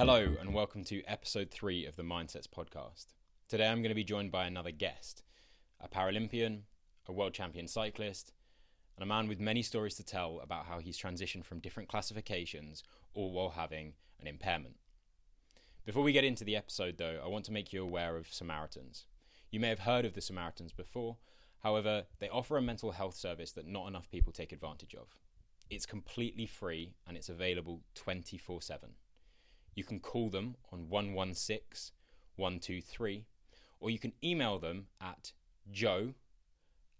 Hello, and welcome to episode three of the Mindsets podcast. Today I'm going to be joined by another guest a Paralympian, a world champion cyclist, and a man with many stories to tell about how he's transitioned from different classifications, all while having an impairment. Before we get into the episode, though, I want to make you aware of Samaritans. You may have heard of the Samaritans before, however, they offer a mental health service that not enough people take advantage of. It's completely free and it's available 24 7. You can call them on 116 123, or you can email them at jo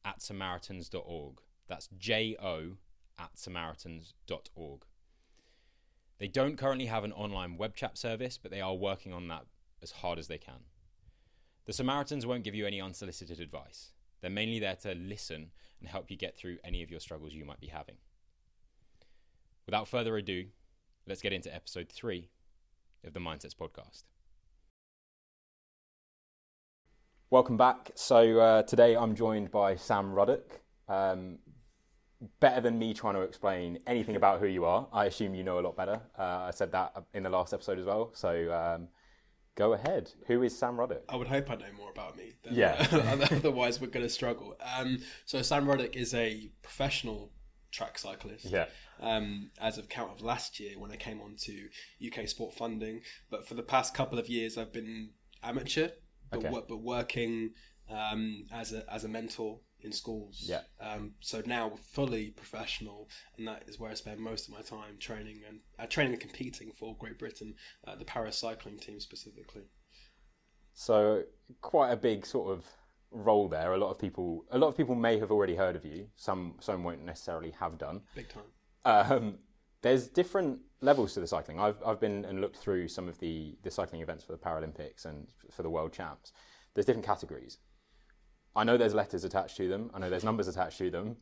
at samaritans.org. That's J O at samaritans.org. They don't currently have an online web chat service, but they are working on that as hard as they can. The Samaritans won't give you any unsolicited advice. They're mainly there to listen and help you get through any of your struggles you might be having. Without further ado, let's get into episode three of the Mindsets podcast. Welcome back. So uh, today I'm joined by Sam Ruddock. Um, better than me trying to explain anything about who you are. I assume you know a lot better. Uh, I said that in the last episode as well. So um, go ahead. Who is Sam Ruddock? I would hope I know more about me. Than, Yeah. otherwise, we're going to struggle. Um, so Sam Ruddock is a professional track cyclist. Yeah. Um, as of count of last year when I came on to UK Sport Funding, but for the past couple of years I've been amateur, but, Okay. but working um, as a as a mentor in schools. Yeah. Um, so now fully professional, and that is where I spend most of my time training and uh, training and competing for Great Britain, uh, the para cycling team specifically. So quite a big sort of role there. A lot of people, a lot of people may have already heard of you. Some, some won't necessarily have done. Big time. Um, there's different levels to the cycling. I've, I've been and looked through some of the, the cycling events for the Paralympics and for the World Champs. There's different categories. I know there's letters attached to them. I know there's numbers attached to them.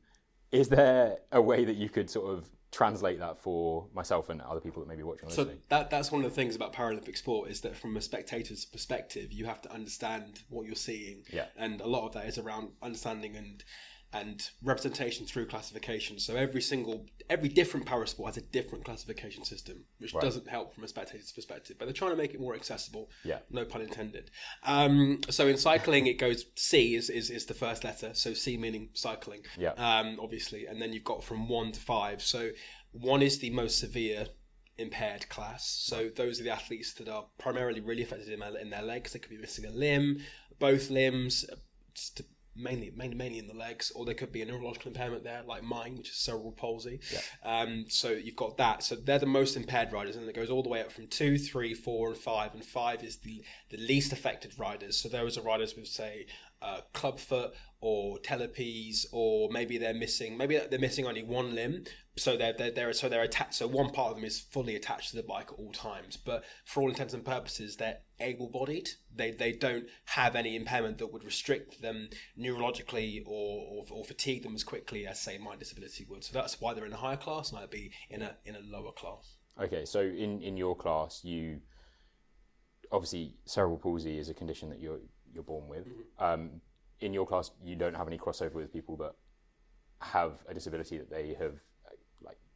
Is there a way that you could sort of translate that for myself and other people that may be watching So that that's one of the things about Paralympic sport is that from a spectator's perspective, you have to understand what you're seeing, Yeah. and a lot of that is around understanding and and representation through classification. So every single every different para sport has a different classification system, which Right. doesn't help from a spectator's perspective. But they're trying to make it more accessible. Yeah. No pun intended. Um, so in cycling, it goes C is, is is the first letter. So C meaning cycling. Yeah. Um, obviously, and then you've got from one to five. So one is the most severe impaired class. So those are the athletes that are primarily really affected in their, in their legs. They could be missing a limb, both limbs, uh, st- mainly mainly mainly in the legs, or there could be a neurological impairment there, like mine, which is cerebral palsy. Um, so you've got that. So they're the most impaired riders, and it goes all the way up from two, three, four, and five. And five is the the least affected riders. So those are riders with say uh, clubfoot or talipes, or maybe they're missing maybe they're missing only one limb. So they're, they're, they're so they're attached. So one part of them is fully attached to the bike at all times. But for all intents and purposes, they're able-bodied. They they don't have any impairment that would restrict them neurologically or, or, or fatigue them as quickly as say my disability would. So that's why they're in a higher class, and I'd be in a in a lower class. Okay, so in, in your class, you obviously cerebral palsy is a condition that you're you're born with. Um, in your class, you don't have any crossover with people that have a disability that they have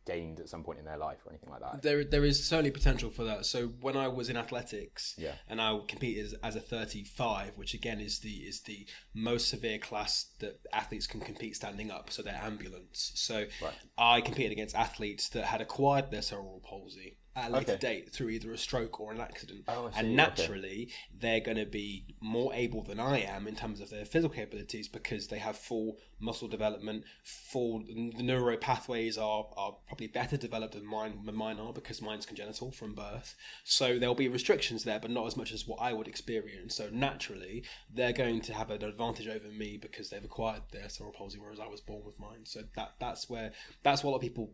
gained at some point in their life or anything like that. There, there is certainly potential for that. So when I was in athletics, Yeah. and I competed as, as a 35, which again is the is the most severe class that athletes can compete standing up. So they're ambulant. So Right. I competed against athletes that had acquired their cerebral palsy at a later Okay. date through either a stroke or an accident. Oh, and Okay. naturally, they're going to be more able than I am in terms of their physical capabilities because they have full muscle development, full the neuro pathways are, are probably better developed than mine than mine are because mine's congenital from birth. So there'll be restrictions there, but not as much as what I would experience. So naturally, they're going to have an advantage over me because they've acquired their cerebral palsy, whereas I was born with mine. So that that's where that's what a lot of people.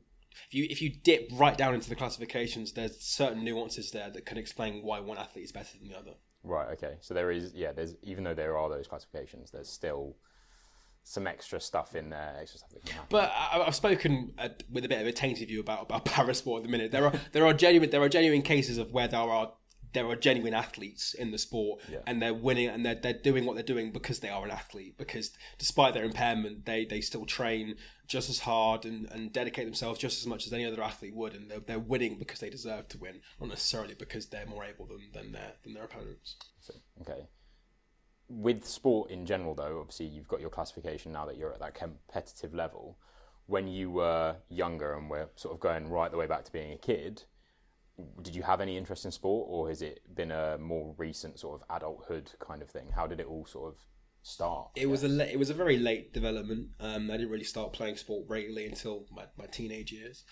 If you if you dip right down into the classifications, there's certain nuances there that can explain why one athlete is better than the other. Right. Okay. So there is yeah. There's even though there are those classifications, there's still some extra stuff in there, extra stuff that can happen. But I, I've spoken uh, with a bit of a tainted view about about parasport at the minute. There are there are genuine there are genuine cases of where there are there are genuine athletes in the sport Yeah. and they're winning and they're, they're doing what they're doing because they are an athlete because despite their impairment they, they still train just as hard and, and dedicate themselves just as much as any other athlete would and they're, they're winning because they deserve to win not necessarily because they're more able than, than their than their opponents So, okay. With sport in general, though, obviously you've got your classification now that you're at that competitive level. When you were younger and were sort of going right the way back to being a kid, did you have any interest in sport, or has it been a more recent sort of adulthood kind of thing? How did it all sort of start? it was a la- it was a very late development. Um, I didn't really start playing sport regularly until my, my teenage years.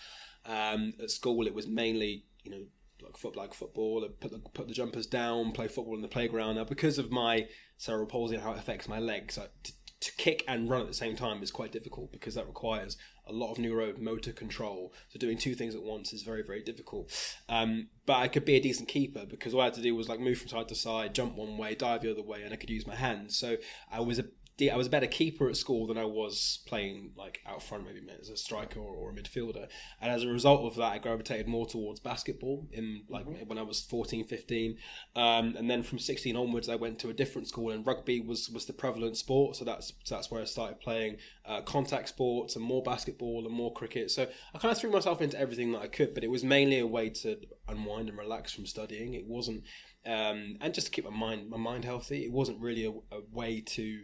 Um, at school, it was mainly you know like foot like football, put the put the jumpers down, play football in the playground. Now, because of my cerebral palsy and how it affects my legs, I, to, to kick and run at the same time is quite difficult because that requires a lot of neuromotor control. So doing two things at once is very very difficult. Um, but I could be a decent keeper because all I had to do was like move from side to side, jump one way, dive the other way, and I could use my hands. So I was a I was a better keeper at school than I was playing like out front, maybe as a striker or, or a midfielder. And as a result of that, I gravitated more towards basketball in like when I was 14, 15. Um, and then from 16 onwards, I went to a different school, and rugby was was the prevalent sport. So that's so that's where I started playing uh, contact sports and more basketball and more cricket. So I kind of threw myself into everything that I could, but it was mainly a way to unwind and relax from studying. It wasn't, um, and just to keep my mind my mind healthy. It wasn't really a, a way to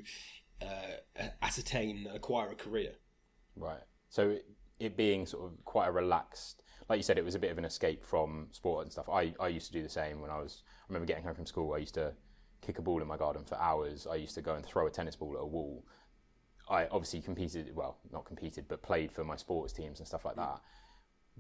uh, ascertain acquire a career. Right. So it being sort of quite a relaxed, like you said, it was a bit of an escape from sport and stuff. I, I used to do the same when I was. I remember getting home from school. I used to kick a ball in my garden for hours. I used to go and throw a tennis ball at a wall. I obviously competed, well, not competed, but played for my sports teams and stuff like that.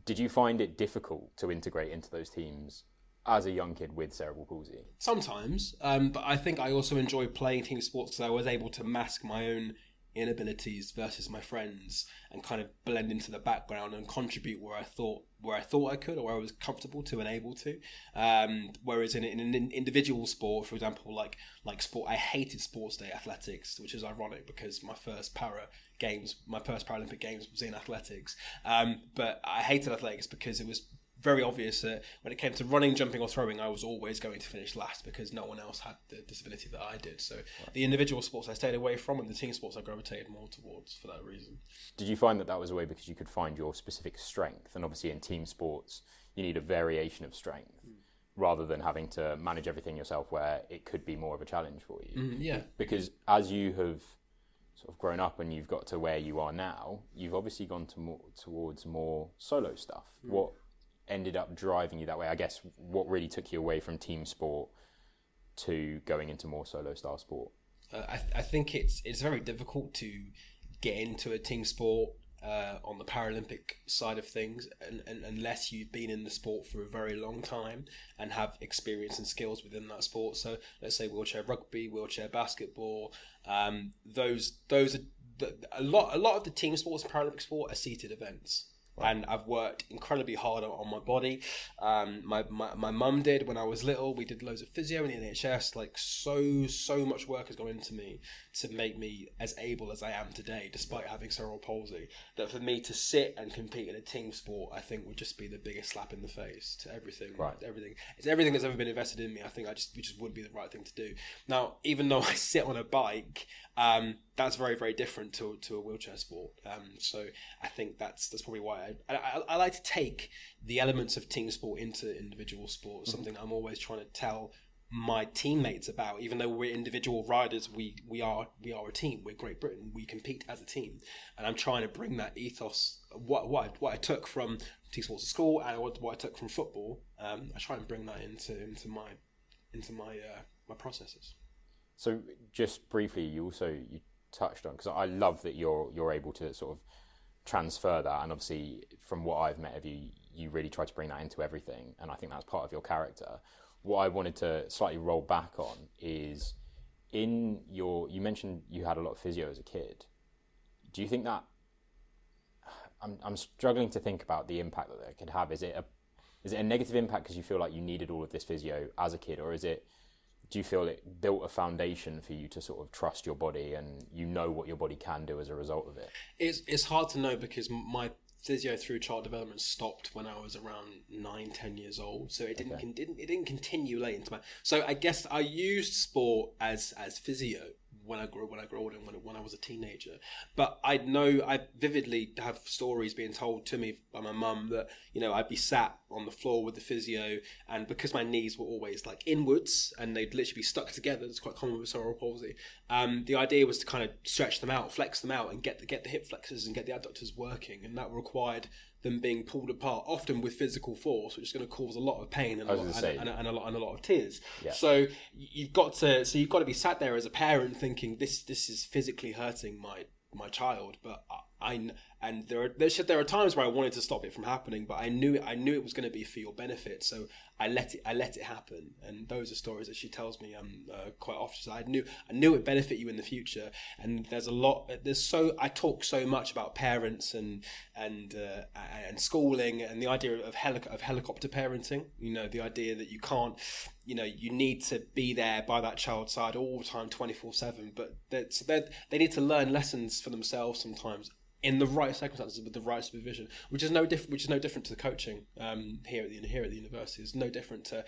Did you find it difficult to integrate into those teams as a young kid with cerebral palsy? Sometimes, um, but I think I also enjoy playing team sports because I was able to mask my own inabilities versus my friends and kind of blend into the background and contribute where I thought where I thought I could or where I was comfortable to and able to. Um, whereas in, in an individual sport, for example, like like sport, I hated sports day athletics, which is ironic because my first para games, my first Paralympic games was in athletics. Um, but I hated athletics because it was very obvious that when it came to running, jumping, or throwing, I was always going to finish last because no one else had the disability that I did. So the individual sports I stayed away from, and the team sports I gravitated more towards for that reason. Did you find that that was a way because you could find your specific strength? And obviously, in team sports, you need a variation of strength rather than having to manage everything yourself, where it could be more of a challenge for you. Mm, yeah. Because as you have sort of grown up and you've got to where you are now, you've obviously gone to more, towards more solo stuff. What ended up driving you that way? I guess what really took you away from team sport to going into more solo style sport? Uh, I, I think it's it's very difficult to get into a team sport uh, on the Paralympic side of things, and, and, unless you've been in the sport for a very long time and have experience and skills within that sport. So let's say wheelchair rugby, wheelchair basketball. Um, those those are a lot. A lot of the team sports Paralympic sport are seated events. And I've worked incredibly hard on, on my body. Um, my my my mum did when I was little. We did loads of physio in the NHS. Like so so much work has gone into me to make me as able as I am today, despite having cerebral palsy. That for me to sit and compete in a team sport, I think would just be the biggest slap in the face to everything. Right. Everything. It's everything that's ever been invested in me. I think I just it just wouldn't be the right thing to do. Now, even though I sit on a bike, um, that's very very different to to a wheelchair sport. Um, so I think that's that's probably why I, I, I like to take the elements of team sport into individual sport. Something I'm always trying to tell my teammates about. Even though we're individual riders, we we are we are a team. We're Great Britain. We compete as a team, and I'm trying to bring that ethos. What what I, what I took from team sports at school and what, what I took from football. Um, I try and bring that into into my into my uh, my processes. So just briefly, you also you touched on because I love that you're you're able to sort of transfer that, and obviously from what I've met of you, you really try to bring that into everything, and I think that's part of your character. What I wanted to slightly roll back on is in your you mentioned you had a lot of physio as a kid. Do you think that I'm I'm struggling to think about the impact that that could have? Is it a is it a negative impact because you feel like you needed all of this physio as a kid, or is it do you feel it built a foundation for you to sort of trust your body and you know what your body can do as a result of it? It's it's hard to know because my physio through child development stopped when I was around nine, ten years old. So it didn't, Okay. con- didn't it didn't continue late into my. So I guess I used sport as as physio when I grew when I grew older and when when I was a teenager. But I know I vividly have stories being told to me by my mum that you know I'd be sat on the floor with the physio, and because my knees were always like inwards and they'd literally be stuck together. It's quite common with cerebral palsy. Um, the idea was to kind of stretch them out, flex them out, and get the get the hip flexors and get the adductors working, and that required them being pulled apart, often with physical force, which is going to cause a lot of pain and, a lot, and, and, and a lot and a lot of tears. Yeah. So you've got to so you've got to be sat there as a parent thinking this this is physically hurting my my child, but uh, I, and there are there's, there are times where I wanted to stop it from happening, but I knew I knew it was going to be for your benefit, so I let it I let it happen. And those are stories that she tells me um uh, quite often. So I knew I knew it benefit you in the future, and there's a lot there's so I talk so much about parents and and uh, and schooling and the idea of helic- of helicopter parenting. You know the idea that you can't you know you need to be there by that child's side all the time 24-7 but that's they they need to learn lessons for themselves sometimes in the right circumstances with the right supervision which is no different which is no different to the coaching um, here at the here at the university it's no different to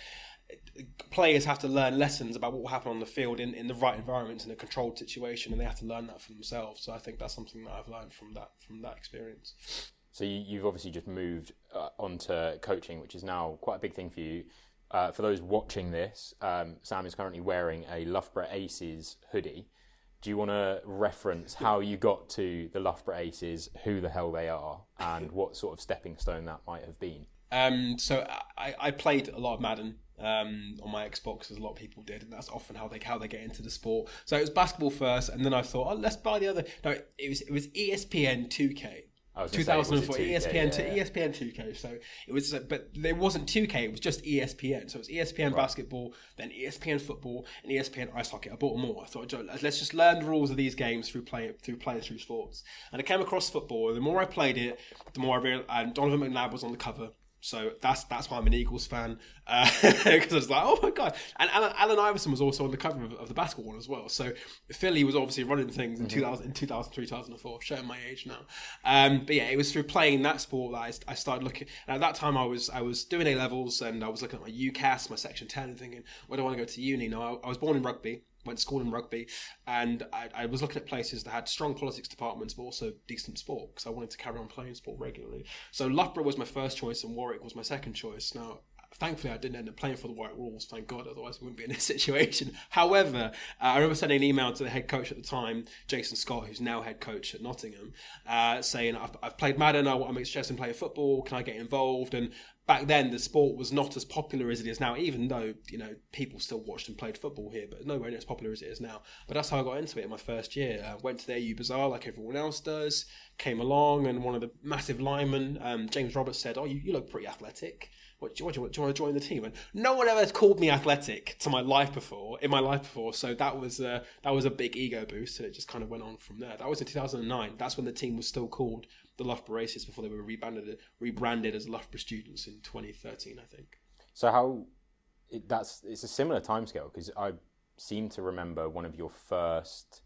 players have to learn lessons about what will happen on the field in, in the right environment in a controlled situation and they have to learn that for themselves so i think that's something that i've learned from that from that experience So you, you've obviously just moved uh, onto coaching, which is now quite a big thing for you. Uh, for those watching this, um, Sam is currently wearing a Loughborough Aces hoodie. Do you want to reference how you got to the Loughborough Aces, who the hell they are, and what sort of stepping stone that might have been? Um, so I, I played a lot of Madden um, on my Xbox, as a lot of people did, and that's often how they how they get into the sport. So it was basketball first, and then I thought, oh, let's buy the other. No, it was it was ESPN 2K. I was gonna say, was it 2004 2K? ESPN Yeah, yeah. ESPN 2K. So it was, uh, but there wasn't 2K. It was just ESPN. So it was ESPN basketball, then ESPN football, and ESPN ice hockey. I bought them all. I thought, let's just learn the rules of these games through playing through playing through sports. And I came across football. The more I played it, the more I realized. And Donovan McNabb was on the cover. So that's that's why I'm an Eagles fan because I was like, oh my god! And Alan, Allen Iverson was also on the cover of, of the basketball one as well. So Philly was obviously running things in 2000, in 2003, 2004. Showing my age now, um, but yeah, it was through playing that sport that I, I started looking. And at that time, I was I was doing A levels and I was looking at my UCAS, my Section Ten, and thinking, where do I want to go to uni? Now I, I was born in rugby went to school in rugby, and I, I was looking at places that had strong politics departments, but also decent sport because I wanted to carry on playing sport regularly. So Loughborough was my first choice, and Warwick was my second choice. Now, thankfully, I didn't end up playing for the Warwick Wolves, thank God, otherwise we wouldn't be in this situation. However, uh, I remember sending an email to the head coach at the time, Jason Scott, who's now head coach at Nottingham, uh, saying, I've, I've played Madden, I, I'm interested in playing football, can I get involved? And back then the sport was not as popular as it is now even though you know people still watched and played football here but nowhere near as popular as it is now. But that's how i got into it in my first year. Uh, went to the au bazaar like everyone else does came along and one of the massive linemen um, james roberts said oh you, you look pretty athletic what, what, do, you, do you want to join the team? And no one ever called me athletic to my life before, in my life before. So that was uh, that was a big ego boost, and it just kind of went on from there. That was in 2009. That's when the team was still called the Loughborough Aces before they were rebranded rebranded as Loughborough Students in 2013, I think. So how it, that's it's a similar timescale because I seem to remember one of your first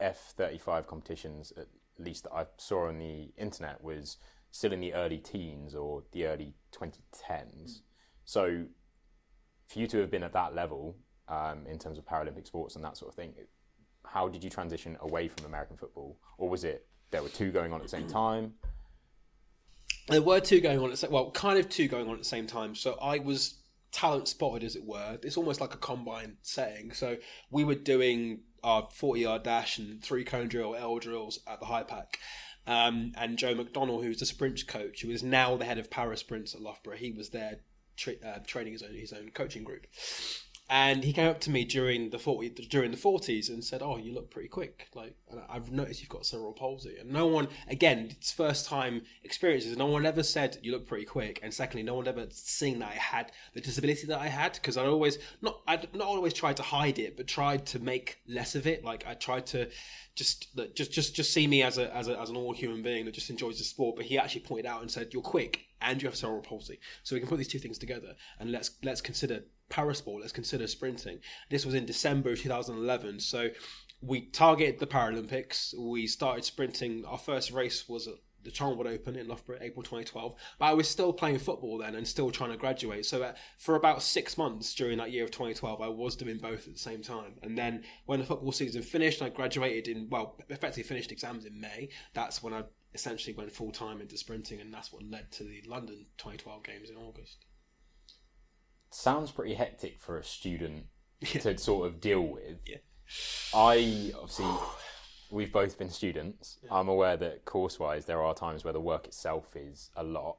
F thirty five competitions, at least that I saw on the internet, was still in the early teens or the early twenty tens. So for you to have been at that level um, in terms of Paralympic sports and that sort of thing, how did you transition away from American football, or was it there were two going on at the same time? There were two going on at the same, well, kind of two going on at the same time. So I was talent spotted, as it were. It's almost like a combine setting. So we were doing our 40 yard dash and three cone drill, L drills at the HiPAC. Um, and Joe McDonnell, who's the sprint coach, who is now the head of para sprints at Loughborough, he was there tra- uh, training his own his own coaching group. And he came up to me during the 40, during the forties and said, "Oh, you look pretty quick. Like, I've noticed you've got cerebral palsy." And no one, again, it's first time experiences. No one ever said you look pretty quick. And secondly, no one ever seen that I had the disability that I had because I always not I not always tried to hide it, but tried to make less of it. Like I tried to just just just just see me as a as a, as an all human being that just enjoys the sport. But he actually pointed out and said, "You're quick." And you have cerebral palsy, so we can put these two things together, and let's let's consider parasport. Let's consider sprinting. This was in December 2011. So we targeted the Paralympics. We started sprinting. Our first race was at the Charlwood Open in Loughborough, April 2012. But I was still playing football then and still trying to graduate. So uh, for about six months during that year of 2012, I was doing both at the same time. And then when the football season finished, I graduated in well, effectively finished exams in May. That's when I essentially went full time into sprinting, and that's what led to the London 2012 games in August. Sounds pretty hectic for a student Yeah. to sort of deal with. Yeah. I obviously we've both been students. I'm aware that course wise there are times where the work itself is a lot.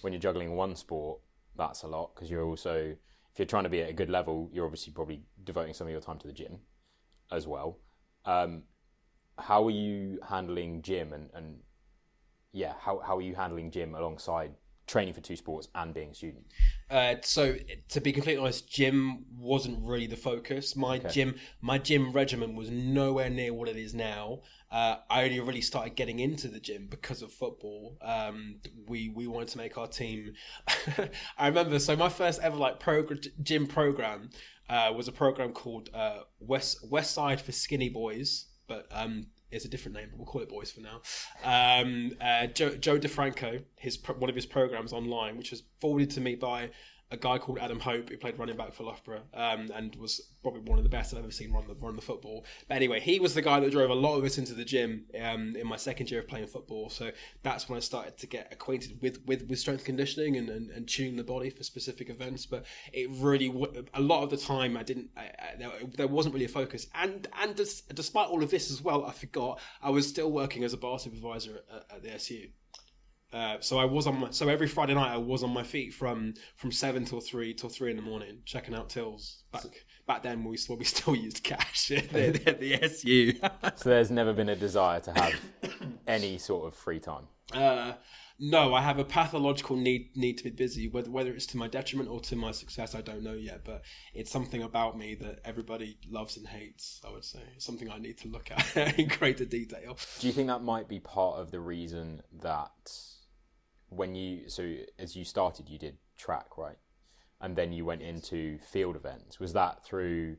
When you're juggling one sport, that's a lot because you're also if you're trying to be at a good level, you're obviously probably devoting some of your time to the gym as well. Um, how are you handling gym and, and yeah, how how are you handling gym alongside training for two sports and being a student? Uh, so to be completely honest, gym wasn't really the focus. My gym, my gym regimen was nowhere near what it is now. Uh, I only really started getting into the gym because of football. Um, we we wanted to make our team. I remember. So my first ever like progr- gym program uh, was a program called uh, West West Side for Skinny Boys, but um, it's a different name, but we'll call it Boys for now. Um, uh, Joe, Joe DeFranco, his one of his programs online, which was forwarded to me by a guy called Adam Hope, who played running back for Loughborough, um, and was probably one of the best I've ever seen run the run the football. But anyway, he was the guy that drove a lot of us into the gym um, in my second year of playing football. So that's when I started to get acquainted with with, with strength conditioning and, and, and tuning the body for specific events. But it really a lot of the time I didn't I, I, there, there wasn't really a focus. And and des- despite all of this as well, I forgot I was still working as a bar supervisor at, at the SU. Uh, so I was on my, so every Friday night I was on my feet from from seven till three till three in the morning checking out tills back back then we when we still used cash at the, the, the SU. So there's never been a desire to have any sort of free time. uh, no, I have a pathological need need to be busy. Whether whether it's to my detriment or to my success, I don't know yet. But it's something about me that everybody loves and hates. I would say it's something I need to look at in greater detail. Do you think that might be part of the reason that when you so as you started you did track right and then you went into field events was that through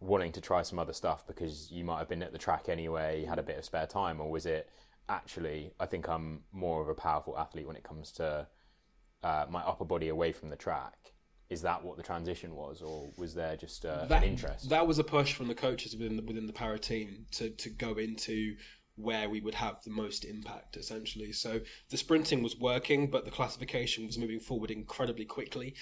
wanting to try some other stuff because you might have been at the track anyway had a bit of spare time or was it actually I think I'm more of a powerful athlete when it comes to uh, my upper body away from the track is that what the transition was or was there just uh, that, an interest That was a push from the coaches within the, within the para team to, to go into where we would have the most impact, essentially. So the sprinting was working, but the classification was moving forward incredibly quickly.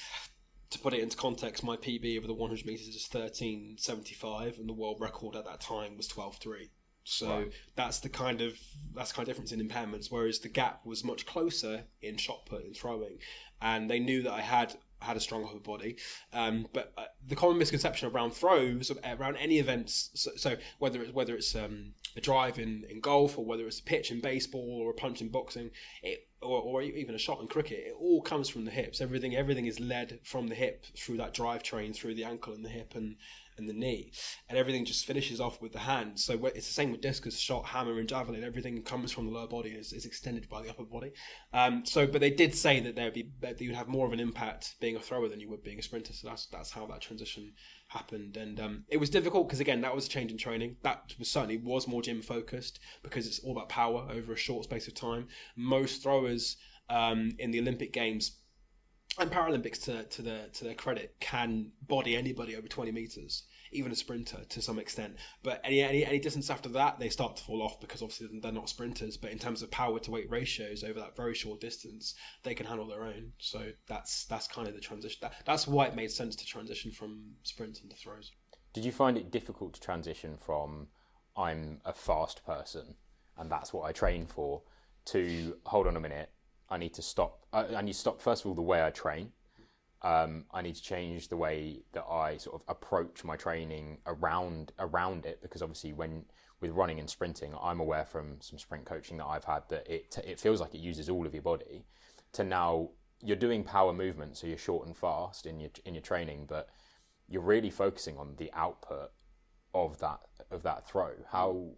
To put it into context, my PB over the 100 meters is 13.75, and the world record at that time was 12.3. So Right. that's the kind of that's kind of difference in impairments. Whereas the gap was much closer in shot put and throwing, and they knew that I had had a strong upper body. Um, but uh, the common misconception around throws, around any events, so, so whether it's whether it's um, a drive in, in golf or whether it's a pitch in baseball or a punch in boxing, it, or, or even a shot in cricket, it all comes from the hips. Everything everything is led from the hip through that drive train through the ankle and the hip and and the knee, and everything just finishes off with the hand. So it's the same with discus, shot, hammer, and javelin. Everything comes from the lower body and is, is extended by the upper body. Um, so, but they did say that there would be that you would have more of an impact being a thrower than you would being a sprinter. So that's that's how that transition happened, and um, it was difficult because again that was a change in training. That was certainly was more gym focused because it's all about power over a short space of time. Most throwers um, in the Olympic Games and Paralympics to, to their to their credit can body anybody over 20 meters, even a sprinter to some extent. But any, any any distance after that, they start to fall off because obviously they're not sprinters. But in terms of power to weight ratios over that very short distance, they can handle their own. So that's that's kind of the transition. That, that's why it made sense to transition from sprint into throws. Did you find it difficult to transition from I'm a fast person and that's what I train for to hold on a minute, I need to stop. I, I need to stop first of all the way I train. Um, I need to change the way that I sort of approach my training around around it because obviously when with running and sprinting, I'm aware from some sprint coaching that I've had that it it feels like it uses all of your body. To now you're doing power movement, so you're short and fast in your in your training, but you're really focusing on the output of that of that throw. How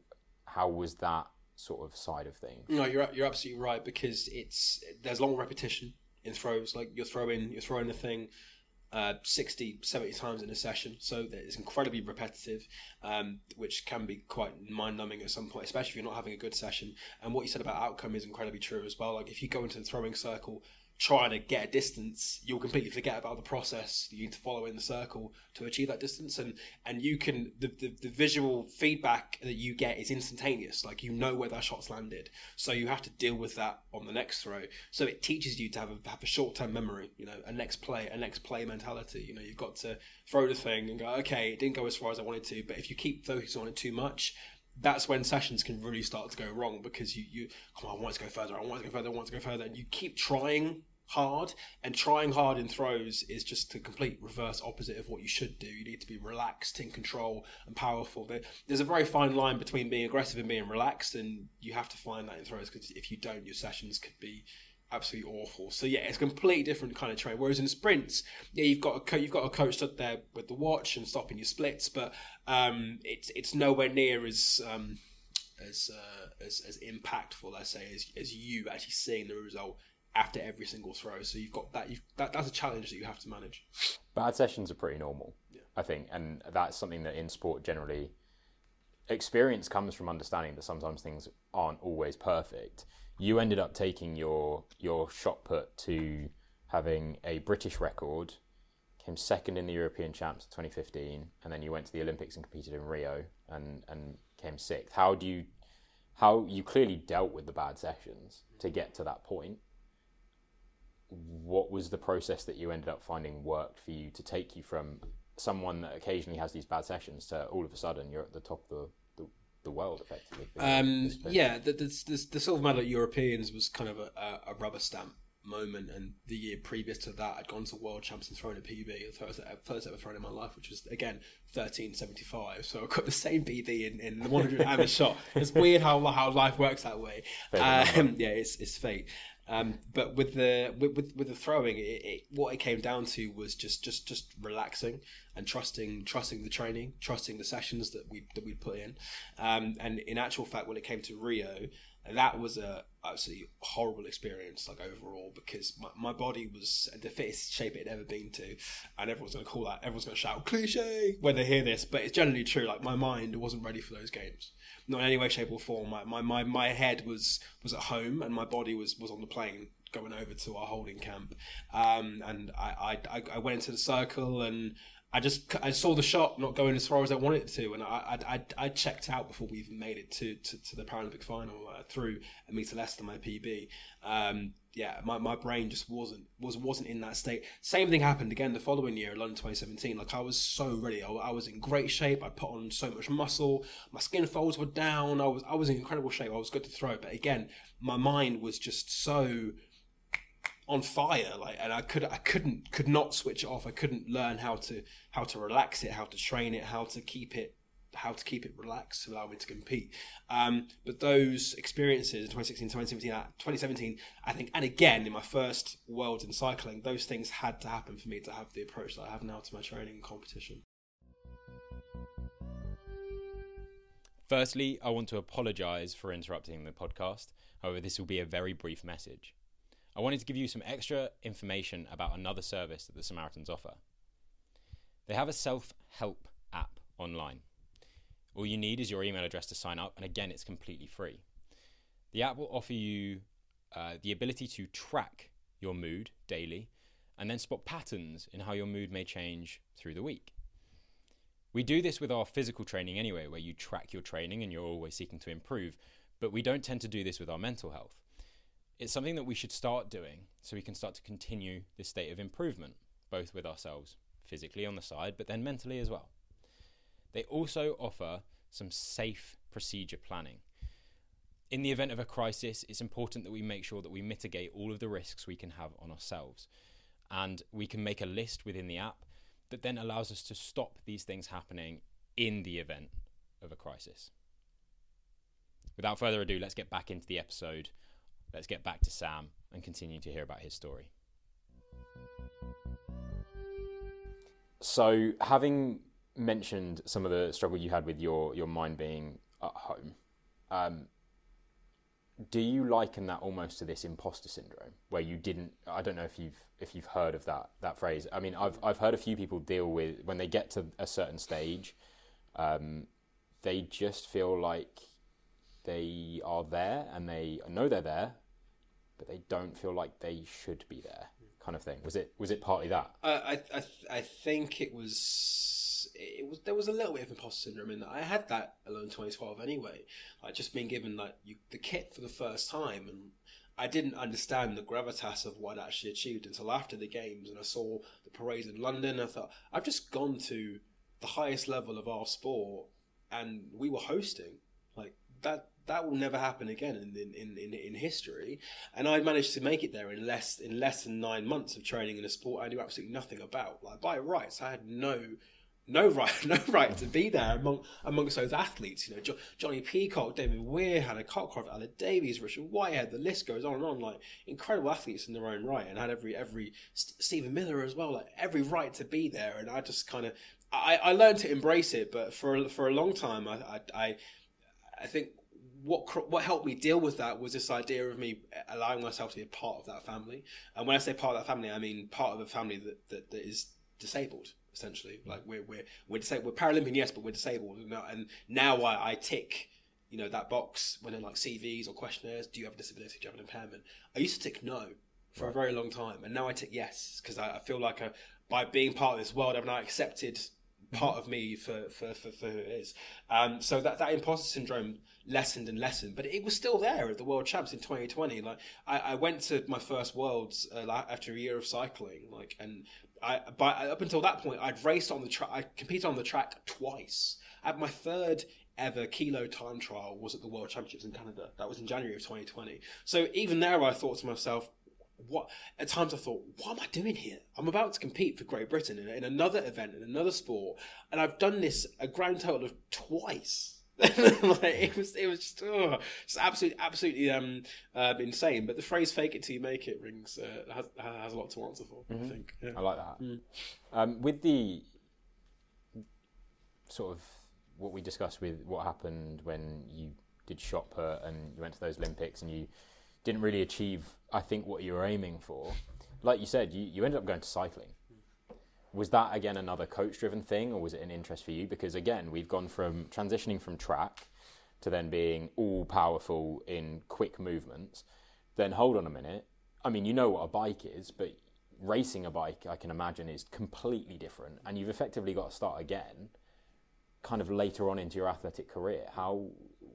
how was that sort of side of things? No, you're you're absolutely right because it's there's long repetition in throws. Like you're throwing you're throwing the thing uh, 60, 70 times in a session. So it's incredibly repetitive, um, which can be quite mind numbing at some point, especially if you're not having a good session. And what you said about outcome is incredibly true as well. Like if you go into the throwing circle trying to get a distance, you'll completely forget about the process you need to follow in the circle to achieve that distance. And and you can the, the, the, visual feedback that you get is instantaneous. Like you know where that shot's landed, so you have to deal with that on the next throw. So it teaches you to have a have a short term memory. You know, a next play, a next play mentality. You know, you've got to throw the thing and go, okay, it didn't go as far as I wanted to, but if you keep focusing on it too much, that's when sessions can really start to go wrong because you, you come on, I want to go further, I want to go further, I want to go further, and you keep trying hard and trying hard in throws is just the complete reverse opposite of what you should do. You need to be relaxed in control and powerful. There's a very fine line between being aggressive and being relaxed and you have to find that in throws because if you don't your sessions could be absolutely awful. So yeah it's a completely different kind of train whereas in sprints yeah you've got a co- you've got a coach stood there with the watch and stopping your splits but um, it's it's nowhere near as um, as, uh, as as impactful, let's say, as, as you actually seeing the result after every single throw. So you've got that. You've, that that's a challenge that you have to manage. Bad sessions are pretty normal, yeah. I think, and that's something that in sport generally experience comes from understanding that sometimes things aren't always perfect. You ended up taking your your shot put to having a British record, came second in the European Champs 2015, and then you went to the Olympics and competed in Rio and and came sixth. How do you how you clearly dealt with the bad sessions to get to that point? What was the process that you ended up finding worked for you to take you from someone that occasionally has these bad sessions to all of a sudden you're at the top of the the, the world effectively um, yeah the, the, the, silver medal at europeans was kind of a, a, rubber stamp moment and the year previous to that I'd gone to world champs and thrown a PB the first, first ever thrown in my life which was again 1375 so I got the same PB in, in the 100 hammer shot. It's weird how how life works that way. Um, yeah it's, it's fate um, but with the with, with, with the throwing, it, it, what it came down to was just just just relaxing and trusting trusting the training, trusting the sessions that we that we put in. Um, and in actual fact, when it came to Rio, that was a absolutely horrible experience, like overall, because my, my body was the fittest shape it had ever been to, and everyone's going to call that, everyone's going to shout cliche when they hear this, but it's generally true. Like my mind wasn't ready for those games not in any way, shape, or form. My, my, my, my head was was at home and my body was, was on the plane going over to our holding camp. Um, and I, I, I went into the circle and I just I saw the shot not going as far as I wanted it to, and I I, I checked out before we even made it to, to, to the Paralympic final uh, through a meter less than my PB. Um, yeah, my, my brain just wasn't was wasn't in that state. Same thing happened again the following year, London 2017. Like I was so ready, I, I was in great shape. I put on so much muscle. My skin folds were down. I was I was in incredible shape. I was good to throw, but again, my mind was just so on fire like and i could i couldn't could not switch it off i couldn't learn how to how to relax it how to train it how to keep it how to keep it relaxed to allow me to compete um, but those experiences in 2016 2017 uh, 2017 i think and again in my first world in cycling those things had to happen for me to have the approach that i have now to my training and competition Firstly, I want to apologise for interrupting the podcast. However, this will be a very brief message. I wanted to give you some extra information about another service that the Samaritans offer. They have a self help app online. All you need is your email address to sign up, and again, it's completely free. The app will offer you uh, the ability to track your mood daily and then spot patterns in how your mood may change through the week. We do this with our physical training anyway, where you track your training and you're always seeking to improve, but we don't tend to do this with our mental health it's something that we should start doing so we can start to continue this state of improvement, both with ourselves physically on the side, but then mentally as well. They also offer some safe procedure planning. In the event of a crisis, it's important that we make sure that we mitigate all of the risks we can have on ourselves. And we can make a list within the app that then allows us to stop these things happening in the event of a crisis. Without further ado, let's get back into the episode let's get back to Sam and continue to hear about his story. So, having mentioned some of the struggle you had with your, your mind being at home, um, do you liken that almost to this imposter syndrome where you didn't i don't know if you've if you've heard of that that phrase i mean i've i've heard a few people deal with when they get to a certain stage um, they just feel like they are there and they know they're there but they don't feel like they should be there kind of thing was it was it partly that uh, i i i think it was it was there was a little bit of imposter syndrome in that. I had that alone 2012 anyway. Like just being given like you, the kit for the first time, and I didn't understand the gravitas of what I'd actually achieved until after the games, and I saw the parades in London. I thought I've just gone to the highest level of our sport, and we were hosting like that. That will never happen again in, in, in, in history. And I managed to make it there in less in less than nine months of training in a sport I knew absolutely nothing about. Like by rights, I had no no right, no right to be there among amongst those athletes. You know, jo- Jonnie Peacock, David Weir, Hannah Cockcroft, Aled Davies, Richard Whitehead. The list goes on and on. Like incredible athletes in their own right, and had every every St- Stephen Miller as well. Like every right to be there. And I just kind of I, I learned to embrace it, but for for a long time, I I I, I think. What what helped me deal with that was this idea of me allowing myself to be a part of that family, and when I say part of that family, I mean part of a family that, that, that is disabled essentially. Mm. Like we're we're we're disabled. We're Paralympian, yes, but we're disabled. And now I, I tick, you know, that box when in like CVs or questionnaires. Do you have a disability? Do you have an impairment? I used to tick no for right. a very long time, and now I tick yes because I, I, feel like a, by being part of this world, I've now accepted mm-hmm. part of me for, for, for, for who it is. Um, so that, that imposter syndrome lessened and lessened, but it was still there at the World Champs in 2020. Like I, I went to my first Worlds uh, after a year of cycling, like, and I, but up until that point, I'd raced on the track. I competed on the track twice. At my third ever kilo time trial was at the World Championships in Canada. That was in January of 2020. So even there, I thought to myself, what? At times, I thought, what am I doing here? I'm about to compete for Great Britain in, in another event in another sport, and I've done this a grand total of twice like, it was it was just oh, it's absolutely absolutely um uh, insane. But the phrase "fake it till you make it" rings uh, has has a lot to answer for. Mm-hmm. I think yeah. I like that. Mm. Um, with the sort of what we discussed with what happened when you did shot put and you went to those Olympics and you didn't really achieve, I think, what you were aiming for. Like you said, you, you ended up going to cycling was that again another coach driven thing or was it an interest for you? Because again we've gone from transitioning from track to then being all powerful in quick movements. Then hold on a minute. I mean you know what a bike is but racing a bike i can imagine is completely different. And you've effectively got to start again kind of later on into your athletic career. How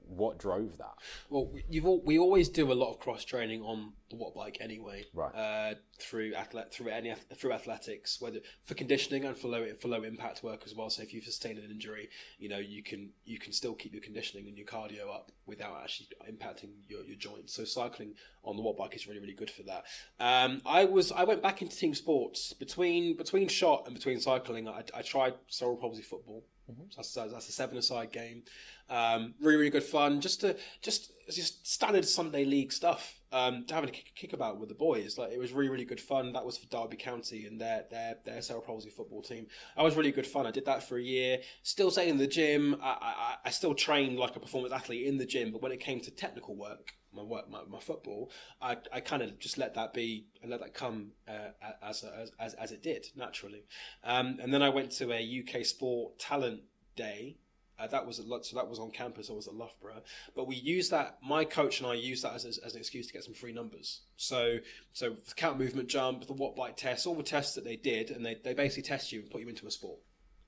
what drove that? Well, you've all, we always do a lot of cross training on the watt bike anyway, right? Uh, through athlete through any through athletics, whether for conditioning and for low for low impact work as well. So if you sustain an injury, you know you can you can still keep your conditioning and your cardio up without actually impacting your, your joints. So cycling on the watt bike is really really good for that. Um, I was I went back into team sports between between shot and between cycling. I, I tried cerebral palsy football. Mm-hmm. So that's, that's a seven-a-side game. Um, really, really good fun. Just to just just standard Sunday league stuff. Um, having a kick, kick, about with the boys, like it was really, really good fun. That was for Derby County and their their their cerebral palsy football team. That was really good fun. I did that for a year. Still staying in the gym. I, I, I still trained like a performance athlete in the gym, but when it came to technical work, my work, my, my football, I, I kind of just let that be and let that come uh, as, as as it did naturally. Um, and then I went to a UK Sport Talent Day uh, that was at, so that was on campus. I was at Loughborough, but we used that. My coach and I used that as, as, as, an excuse to get some free numbers. So so count movement jump, the watt bike test, all the tests that they did, and they, they basically test you and put you into a sport.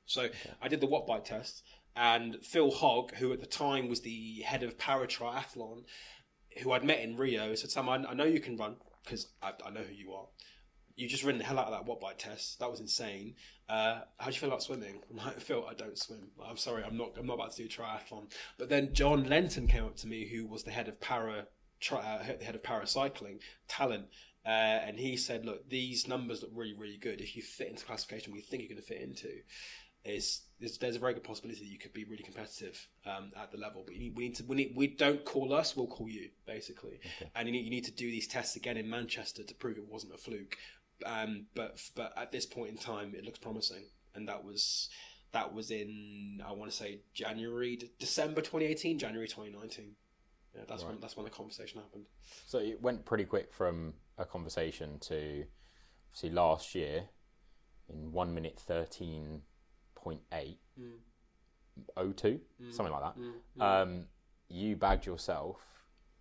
So okay. I did the watt bike test, and Phil Hogg, who at the time was the head of para triathlon, who I'd met in Rio, said, "Sam, I, I know you can run because I, I know who you are." you just ran the hell out of that watt bike test. That was insane. Uh, how do you feel about swimming? I'm like, Phil, I don't swim. I'm sorry, I'm not. I'm not about to do triathlon. But then John Lenton came up to me, who was the head of para, tri, uh, head of paracycling talent, uh, and he said, "Look, these numbers look really, really good. If you fit into classification we think you're going to fit into, is there's, a very good possibility that you could be really competitive um, at the level. But we need, we need to we, need, we don't call us, we'll call you basically. Okay. And you need, you need to do these tests again in Manchester to prove it wasn't a fluke. Um, but but at this point in time, it looks promising, and that was that was in I want to say January, December 2018, January 2019. yeah, that's when that's when the conversation happened. So it went pretty quick from a conversation to see last year in one minute thirteen point eight oh two something like that. Um, you bagged yourself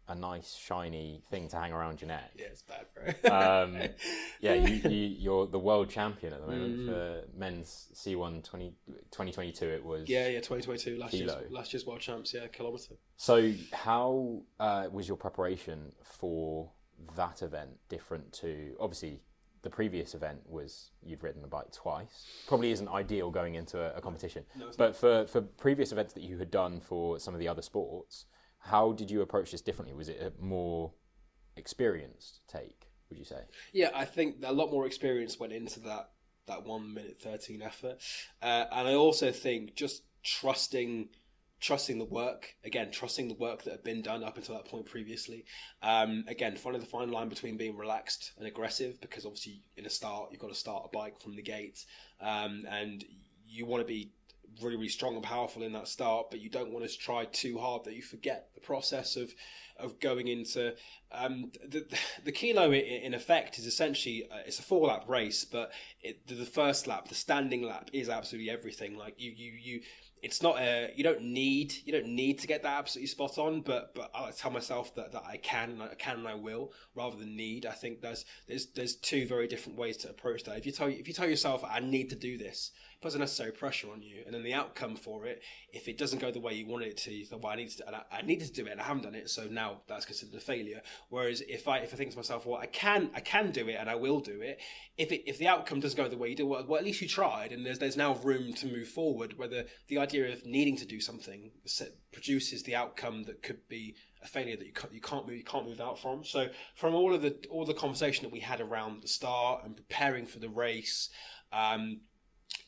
a nice shiny thing to hang around your neck. Yeah, it's bad, bro. Um, yeah, you, you, you're the world champion at the moment for men's C1 20, 2022. It was. yeah, yeah, 2022, last year's, last year's world champs, yeah, kilometre. So, how uh, was your preparation for that event different to obviously the previous event was you've ridden the bike twice. Probably isn't ideal going into a, a competition. No, but for, for previous events that you had done for some of the other sports, how did you approach this differently? Was it a more experienced take, would you say? Yeah, I think a lot more experience went into that that one minute thirteen effort, uh, and I also think just trusting trusting the work again, trusting the work that had been done up until that point previously. Um, again, finding the fine line between being relaxed and aggressive, because obviously in a start you've got to start a bike from the gate, um, and you want to be really, really strong and powerful in that start, but you don't want to try too hard that you forget the process of of going into um, the the kilo. In effect, is essentially uh, it's a four lap race, but it, the, first lap, the standing lap, is absolutely everything. Like you, you, you. It's not a you don't need you don't need to get that absolutely spot on, but but I tell myself that, that I can and I can and I will rather than need. I think there's there's there's two very different ways to approach that. If you tell if you tell yourself I need to do this, puts unnecessary pressure on you, and then the outcome for it, if it doesn't go the way you wanted it to, you think, well, I need to, and I, I needed to do it, and I haven't done it, so now that's considered a failure. Whereas if I if I think to myself, well, I can I can do it, and I will do it. If it if the outcome doesn't go the way you do, well, well at least you tried, and there's there's now room to move forward. Whether the idea of needing to do something produces the outcome that could be a failure that you can't, you can't move you can't move out from. So from all of the all the conversation that we had around the start and preparing for the race, um,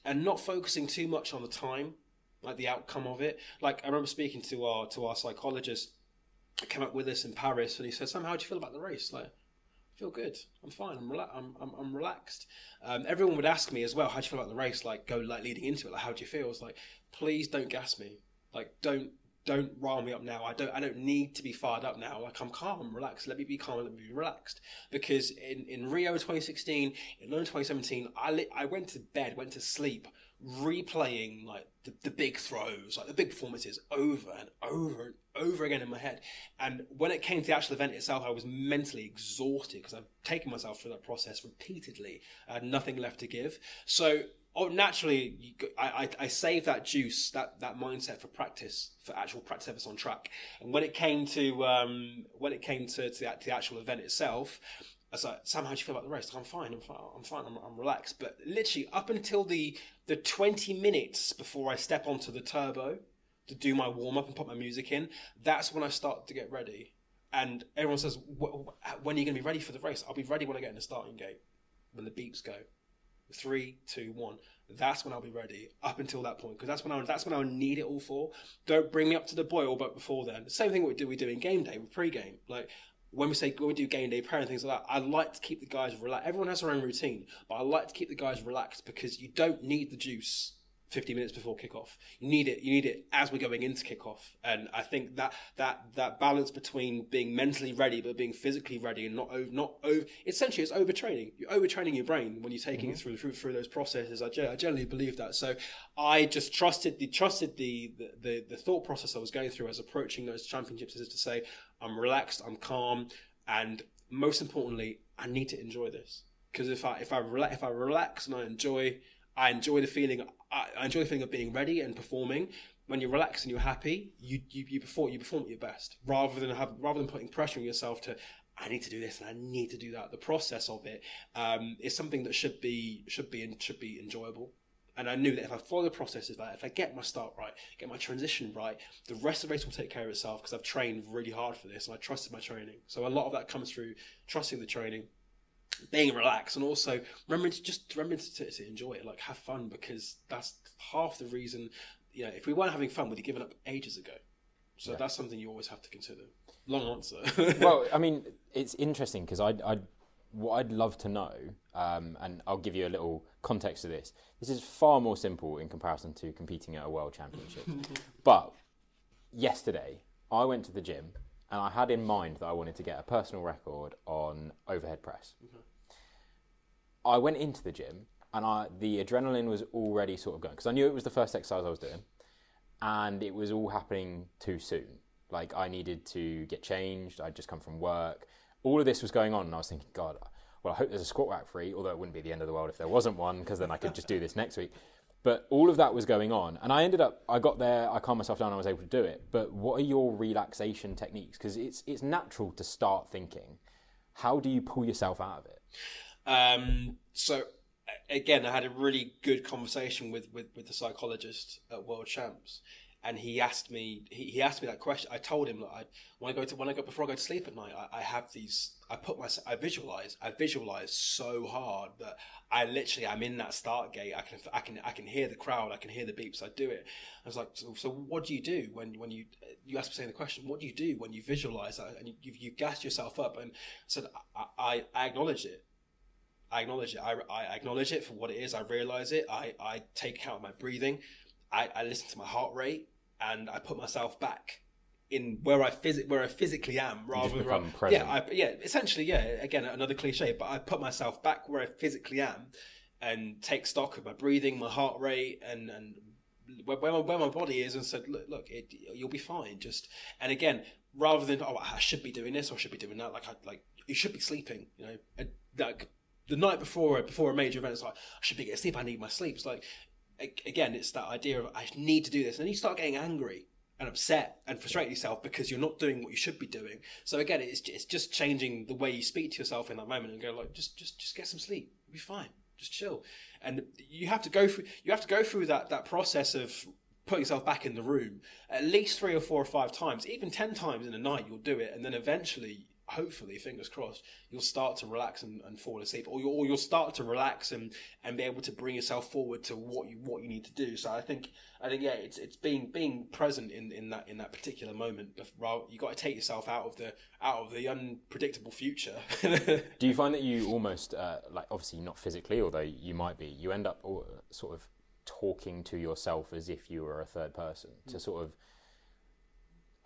and not focusing too much on the time, like the outcome of it. Like I remember speaking to our to our psychologist, came up with us in Paris, and he said, "Sam, how do you feel about the race?" Like. Feel good. I'm fine. I'm rela- I'm, I'm, I'm relaxed. Um, everyone would ask me as well, "How do you feel about the race?" Like, go like leading into it. Like, how do you feel? It's like, please don't gas me. Like, don't don't rile me up now. I don't I don't need to be fired up now. Like I'm calm, relaxed. Let me be calm. Let me be relaxed. Because in, in Rio 2016, in London 2017, I li- I went to bed, went to sleep, replaying like the, the big throws, like the big performances, over and over and over again in my head. And when it came to the actual event itself, I was mentally exhausted because I've taken myself through that process repeatedly. I had nothing left to give. So oh, naturally, I, I, I save that juice, that, that mindset for practice, for actual practice efforts on track. And when it came to um, when it came to, to, the, to the actual event itself, I was like, Sam, how do you feel about the race? I'm fine. I'm fine. I'm fine. I'm, I'm relaxed. But literally, up until the the 20 minutes before I step onto the turbo to do my warm up and put my music in, that's when I start to get ready. And everyone says, "Wh- wh- when are you going to be ready for the race? I'll be ready when I get in the starting gate, when the beeps go three, two, one. That's when I'll be ready. Up until that point, because that's when I that's when I need it all for. Don't bring me up to the boil, but before then, the same thing we do we do in game day with pre-game. Like when we say when we do game day prayer and things like that, I like to keep the guys relaxed. Everyone has their own routine, but I like to keep the guys relaxed because you don't need the juice. 50 minutes before kickoff. You need it. You need it as we're going into kickoff. And I think that that that balance between being mentally ready but being physically ready and not over, not over. Essentially, it's overtraining. You're overtraining your brain when you're taking it mm-hmm. through, through through those processes. I, I generally believe that. So I just trusted the trusted the, the the the thought process I was going through as approaching those championships is to say I'm relaxed, I'm calm, and most importantly, I need to enjoy this because if I if I rela- if I relax and I enjoy I enjoy the feeling. I I enjoy the feeling of being ready and performing. When you're relaxed and you're happy, you you, you perform you perform at your best rather than have rather than putting pressure on yourself to. I need to do this and I need to do that. The process of it um, is something that should be should be should be enjoyable. And I knew that if I follow the process of that, if I get my start right, get my transition right, the rest of the race will take care of itself because I've trained really hard for this and I trusted my training. So a lot of that comes through trusting the training, being relaxed and also remembering to just remembering to, to enjoy it, like have fun because that's half the reason. You know, if we weren't having fun, we'd have given up ages ago. So that's something you always have to consider. Long answer. well, I mean, it's interesting because I, I, what I'd love to know, um, and I'll give you a little context to this. This is far more simple in comparison to competing at a world championship. but yesterday, I went to the gym and I had in mind that I wanted to get a personal record on overhead press. I went into the gym and I, the adrenaline was already sort of going because I knew it was the first exercise I was doing, and it was all happening too soon. Like I needed to get changed. I'd just come from work. All of this was going on, and I was thinking, God, well, I hope there's a squat rack free. Although it wouldn't be the end of the world if there wasn't one, because then I could just do this next week. But all of that was going on, and I ended up. I got there. I calmed myself down. I was able to do it. But what are your relaxation techniques? Because it's it's natural to start thinking. How do you pull yourself out of it? Um, so again, I had a really good conversation with, with, with the psychologist at World Champs, and he asked me he, he asked me that question. I told him that I when I go to when I go before I go to sleep at night, I, I have these. I put my I visualize I visualize so hard that I literally I'm in that start gate. I can I can I can hear the crowd. I can hear the beeps. I do it. I was like, so, so what do you do when when you you asked me the question? What do you do when you visualize that and you you, you gassed yourself up? And said I, I, I acknowledge it. I acknowledge it. I, I acknowledge it for what it is. I realize it. I, I take account my breathing. I, I listen to my heart rate and I put myself back in where I phys- where I physically am rather than present. yeah I, yeah essentially yeah again another cliche but I put myself back where I physically am and take stock of my breathing my heart rate and and where, where, my, where my body is and said look look it, you'll be fine just and again rather than oh I should be doing this or I should be doing that like I like you should be sleeping you know and, like the night before before a major event it's like I should be getting sleep I need my sleep it's like again it's that idea of I need to do this. And then you start getting angry and upset and frustrate yourself because you're not doing what you should be doing. So again it's, it's just changing the way you speak to yourself in that moment and go like just just just get some sleep. You'll be fine. Just chill. And you have to go through you have to go through that that process of putting yourself back in the room at least three or four or five times. Even ten times in a night you'll do it. And then eventually hopefully fingers crossed you'll start to relax and, and fall asleep or you'll, or you'll start to relax and and be able to bring yourself forward to what you what you need to do. So i think i think yeah it's it's being being present in in that in that particular moment you got to take yourself out of the out of the unpredictable future. Do you find that you almost, uh, like, obviously not physically, although you might be, you end up sort of talking to yourself as if you were a third person to sort of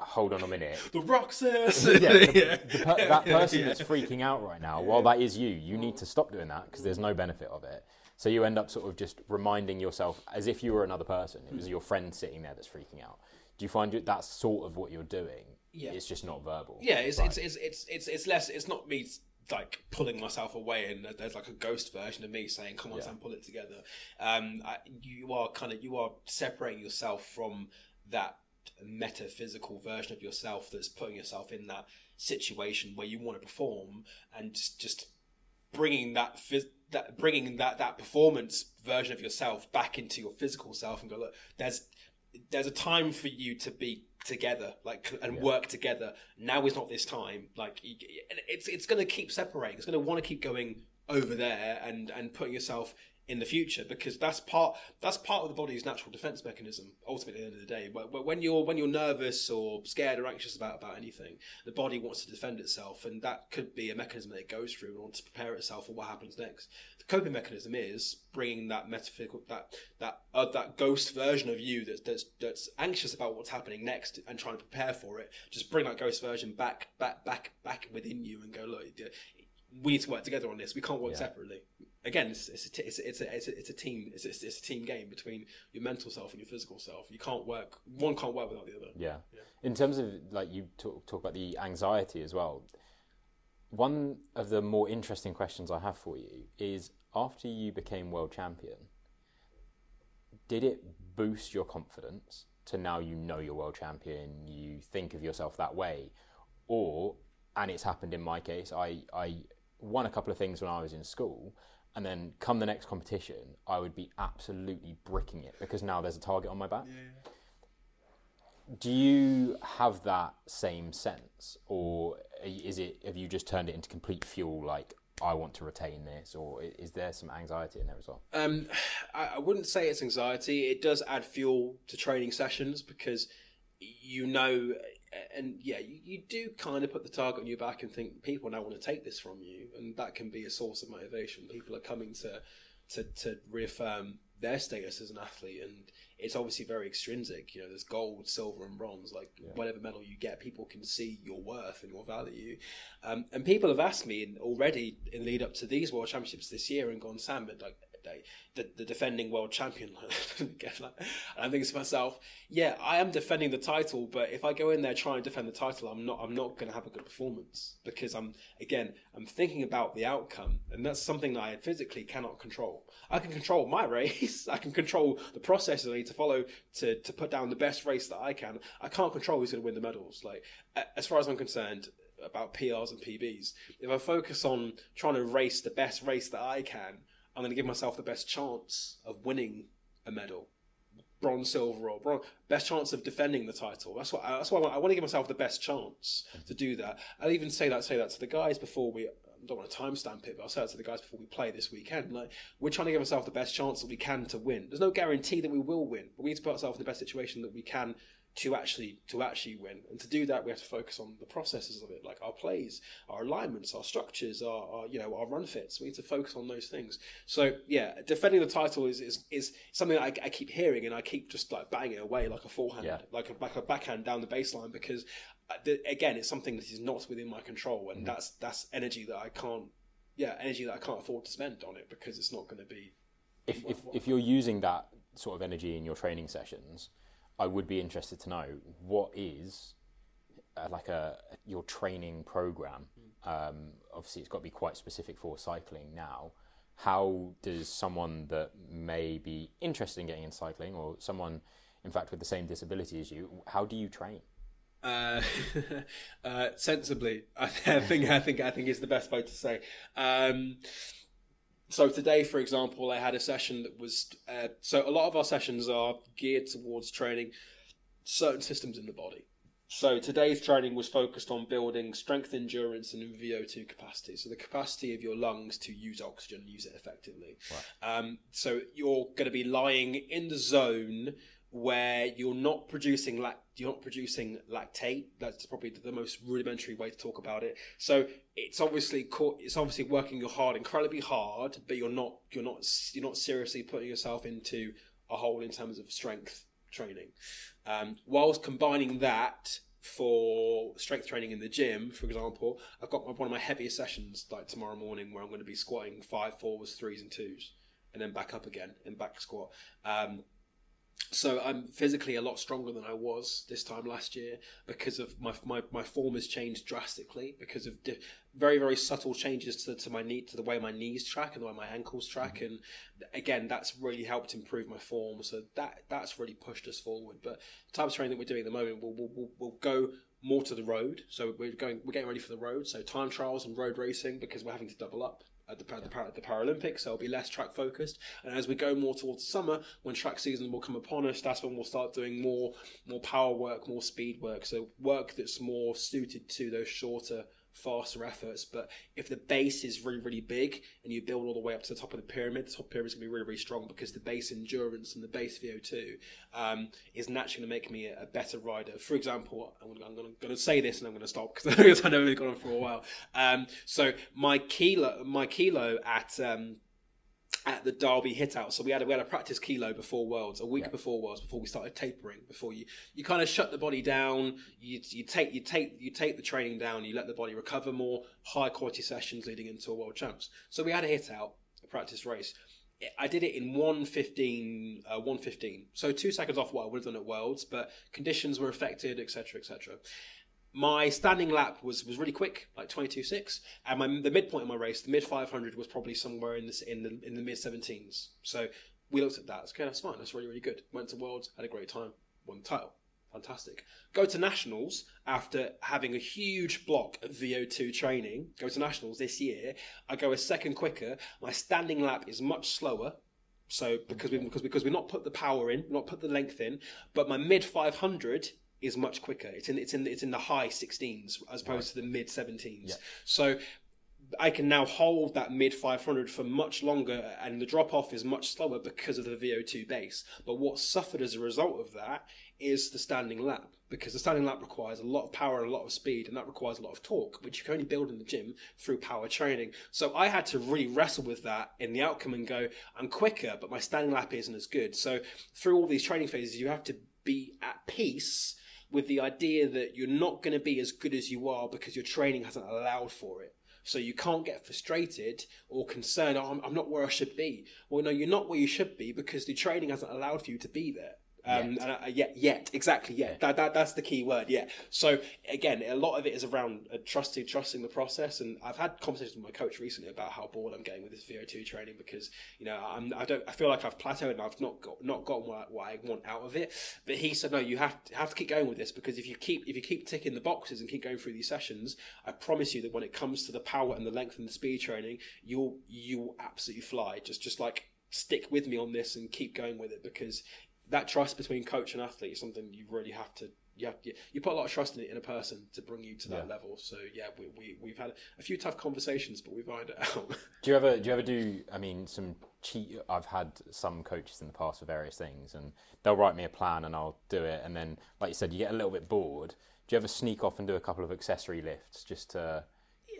hold on a minute. the rock says Yeah, the, the per- that person that's freaking out right now, while that is you, you need to stop doing that because there's no benefit of it. So you end up sort of just reminding yourself as if you were another person. It was your friend sitting there that's freaking out. Do you find you- that's sort of what you're doing? Yeah. It's just not verbal. Yeah, it's, Right. it's, it's it's it's it's less. It's not me like pulling myself away, and there's like a ghost version of me saying, "Come on, Yeah. Sam, pull it together." Um, I, you are kind of you are separating yourself from that metaphysical version of yourself that's putting yourself in that situation where you want to perform, and just just bringing that phys- that bringing that that performance version of yourself back into your physical self and go look there's there's a time for you to be together like and work together. Now is not this time. Like it's it's going to keep separating. It's going to want to keep going over there and and putting yourself in the future because that's part that's part of the body's natural defense mechanism ultimately at the end of the day. Wh- when you're when you're nervous or scared or anxious about about anything the body wants to defend itself and that could be a mechanism that it goes through in order to prepare itself for what happens next. The coping mechanism is bringing that metaphysical that that uh, that ghost version of you that's that's that's anxious about what's happening next and trying to prepare for it. Just bring that ghost version back back back back within you and go look we need to work together on this. We can't work Yeah. separately again it's it's a, t- it's a, it's a, it's a, it's a team it's a, it's a team game between your mental self and your physical self you can't work one can't work without the other Yeah. In terms of like you talk, talk about the anxiety as well. One of the more interesting questions I have for you is after you became world champion, did it boost your confidence to now you know you're world champion, you think of yourself that way, or and it's happened in my case, I I won a couple of things when I was in school. And then, come the next competition, I would be absolutely bricking it because now there's a target on my back. Do you have that same sense or is it have you just turned it into complete fuel like i want to retain this or is there some anxiety in there as well? Um, I wouldn't say it's anxiety. It does add fuel to training sessions because you know, and yeah, you, you do kind of put the target on your back and think people now want to take this from you, and that can be a source of motivation. People are coming to to, to reaffirm their status as an athlete, and it's obviously very extrinsic. You know, there's gold, silver, and bronze. Like Yeah. whatever medal you get, people can see your worth and your value. Um, and people have asked me already in lead up to these World Championships this year and gone, Sam, but like the, the defending world champion. And I'm thinking to myself, yeah, I am defending the title, but if I go in there trying to defend the title, I'm not. I'm not going to have a good performance because I'm again. I'm thinking about the outcome, and that's something that I physically cannot control. I can control my race. I can control the process I need to follow to to put down the best race that I can. I can't control who's going to win the medals. Like as far as I'm concerned. About PRs and PBs. If I focus on trying to race the best race that I can, I'm going to give myself the best chance of winning a medal, bronze, silver, or bronze. Best chance of defending the title. That's what. That's why I want, I want to give myself the best chance to do that. I'll even say that. Say that to the guys before we. I don't want to timestamp it, but I'll say that to the guys before we play this weekend. Like we're trying to give ourselves the best chance that we can to win. There's no guarantee that we will win, but we need to put ourselves in the best situation that we can to actually to actually win. And to do that, we have to focus on the processes of it, like our plays, our alignments, our structures, our, our you know our run fits. We need to focus on those things. So yeah, defending the title is is, is something I, I keep hearing, and I keep just like batting it away like a forehand, Yeah. like a, like a backhand down the baseline because. uh, Again, it's something that is not within my control, and that's that's energy that I can't, yeah, energy that I can't afford to spend on it because it's not going to be if, if, if you're using that sort of energy in your training sessions, I would be interested to know what is uh, like a your training program. Um, obviously, it's got to be quite specific for cycling now. How does someone that may be interested in getting in cycling, or someone, in fact, with the same disability as you, how do you train? uh, uh, sensibly. I think I think I think is the best way to say. Um, so today, for example, I had a session that was uh, so a lot of our sessions are geared towards training certain systems in the body. So today's training was focused on building strength, endurance, and VO2 capacity. So the capacity of your lungs to use oxygen, use it effectively. Um, so you're going to be lying in the zone where you're not producing lac- you're not producing lactate. That's probably the most rudimentary way to talk about it. So it's obviously co- it's obviously working your hard incredibly hard, but you're not you're not you're not seriously putting yourself into a hole in terms of strength training. Um, whilst combining that for strength training in the gym, for example, I've got my, one of my heaviest sessions like tomorrow morning where I'm going to be squatting five fours, threes, and twos, and then back up again and back squat. Um, so I'm physically a lot stronger than I was this time last year because of my my, my form has changed drastically because of di- very very subtle changes to, to my knee to the way my knees track and the way my ankles track. Mm-hmm. And again that's really helped improve my form. So that that's really pushed us forward. But the type of training that we're doing at the moment we'll, we'll, we'll, we'll go more to the road. So we're going we're getting ready for the road. So time trials and road racing because we're having to double up at the, the, Par- the Paralympics, so it'll be less track focused. And as we go more towards summer, when track season will come upon us, that's when we'll start doing more more power work, more speed work. So work that's more suited to those shorter, faster efforts. But if the base is really really big and you build all the way up to the top of the pyramid, the top pyramid is going to be really really strong because the base endurance and the base VO2 um, is naturally going to make me a, a better rider. For example, I'm I'm going to say this and I'm going to stop because I know we've gone on for a while. Um, so my kilo, my kilo at um, at the Derby hit out. So we had a, we had a practice kilo before Worlds, a week Yeah. before Worlds, before we started tapering. Before you you kind of shut the body down. You you take you take you take the training down. You let the body recover more. High quality sessions leading into a World Champs. So we had a hit out, a practice race. I did it in 115, uh, 115. So two seconds off what I would have done at Worlds, but conditions were affected, etc., etc. My standing lap was, was really quick, like 22.6, and my, the midpoint of my race, the mid 500, was probably somewhere in this in the in the mid 17s. So we looked at that. It's okay, that's fine. That's really really good. Went to Worlds, had a great time, won the title. Fantastic. Go to nationals after having a huge block of VO2 training. Go to nationals this year. I go a second quicker. My standing lap is much slower. So because we because because we've not put the power in, not put the length in, but my mid 500 is much quicker. It's in it's in it's in the high 16s as opposed to the mid 17s. Yeah. So I can now hold that mid 500 for much longer, and the drop off is much slower because of the VO2 base. But what suffered as a result of that is the standing lap, because the standing lap requires a lot of power and a lot of speed, and that requires a lot of torque, which you can only build in the gym through power training. So I had to really wrestle with that in the outcome and go, I'm quicker, but my standing lap isn't as good. So through all these training phases, you have to be at peace with the idea that you're not going to be as good as you are because your training hasn't allowed for it. So you can't get frustrated or concerned, oh, I'm, I'm not where I should be. Well, no, you're not where you should be because the training hasn't allowed for you to be there. Um, Yet. And, uh, yet, yet, exactly, yet. That, that, that's the key word, yeah. So again, a lot of it is around uh, trusting, trusting the process. And I've had conversations with my coach recently about how bored I'm getting with this VO2 training because you know I'm, I don't, I feel like I've plateaued and I've not got, not gotten what, what I want out of it. But he said, no, you have to, have to keep going with this because if you keep, if you keep ticking the boxes and keep going through these sessions, I promise you that when it comes to the power and the length and the speed training, you'll, you will absolutely fly. Just, just like stick with me on this and keep going with it because that trust between coach and athlete is something you really have to you have you, put a lot of trust in it in a person to bring you to that Yeah. level so yeah we, we we've had a few tough conversations but we've ironed it out Do you ever do you ever do? I mean, some cheat. I've had some coaches in the past for various things, and they'll write me a plan, and I'll do it. And then, like you said, you get a little bit bored. Do you ever sneak off and do a couple of accessory lifts just to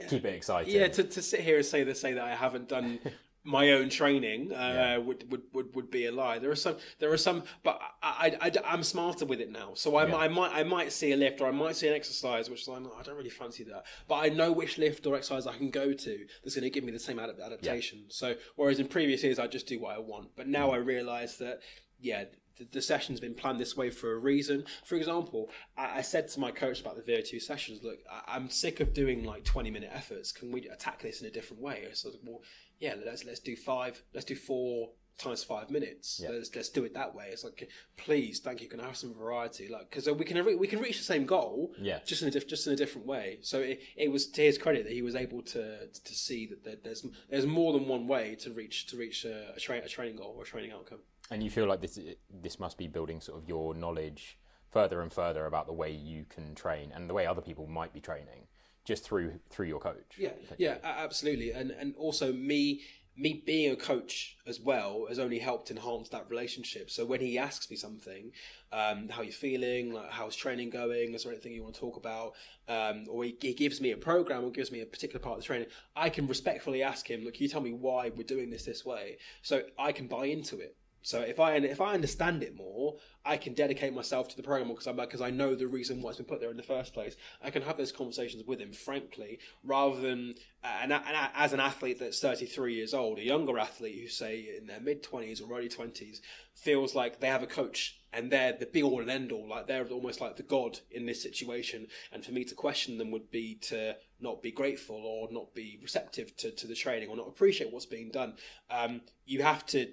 keep it exciting? yeah to, to sit here and say that say that i haven't done my own training uh, Yeah. would, would, would, would be a lie. There are some, there are some, but I, I, am smarter with it now. So I, Yeah. I might, I might see a lift or I might see an exercise, which like, "No, I don't really fancy that. But I know which lift or exercise I can go to that's going to give me the same ad- adaptation. So whereas in previous years I just do what I want, but now I realise that, yeah. The, the session's been planned this way for a reason. For example, I, I said to my coach about the VO2 sessions, look, I, I'm sick of doing like 20 minute efforts. Can we attack this in a different way? So, like, well, yeah, let's let's do five, let's do four times five minutes. Yeah. Let's let's do it that way. It's like, please, thank you. Can I have some variety? Like, because we can re- we can reach the same goal, Yeah. just in a diff- just in a different way. So it, it was to his credit that he was able to to see that there's there's more than one way to reach to reach a, a, tra- a training goal or a training outcome. And you feel like this this must be building sort of your knowledge further and further about the way you can train and the way other people might be training just through through your coach. Yeah, yeah, absolutely, and and also me me being a coach as well has only helped enhance that relationship. So when he asks me something, um, how you feeling, like how's training going, is there anything you want to talk about, um, or he, he gives me a program or gives me a particular part of the training, I can respectfully ask him, look, can you tell me why we're doing this this way, so I can buy into it. So if I if I understand it more, I can dedicate myself to the program because I because I know the reason why it's been put there in the first place. I can have those conversations with him frankly, rather than and, as an athlete that's 33 years old, a younger athlete who say in their mid 20s or early 20s feels like they have a coach and they're the be all and end all, like they're almost like the god in this situation. And for me to question them would be to not be grateful or not be receptive to, to the training or not appreciate what's being done. Um, you have to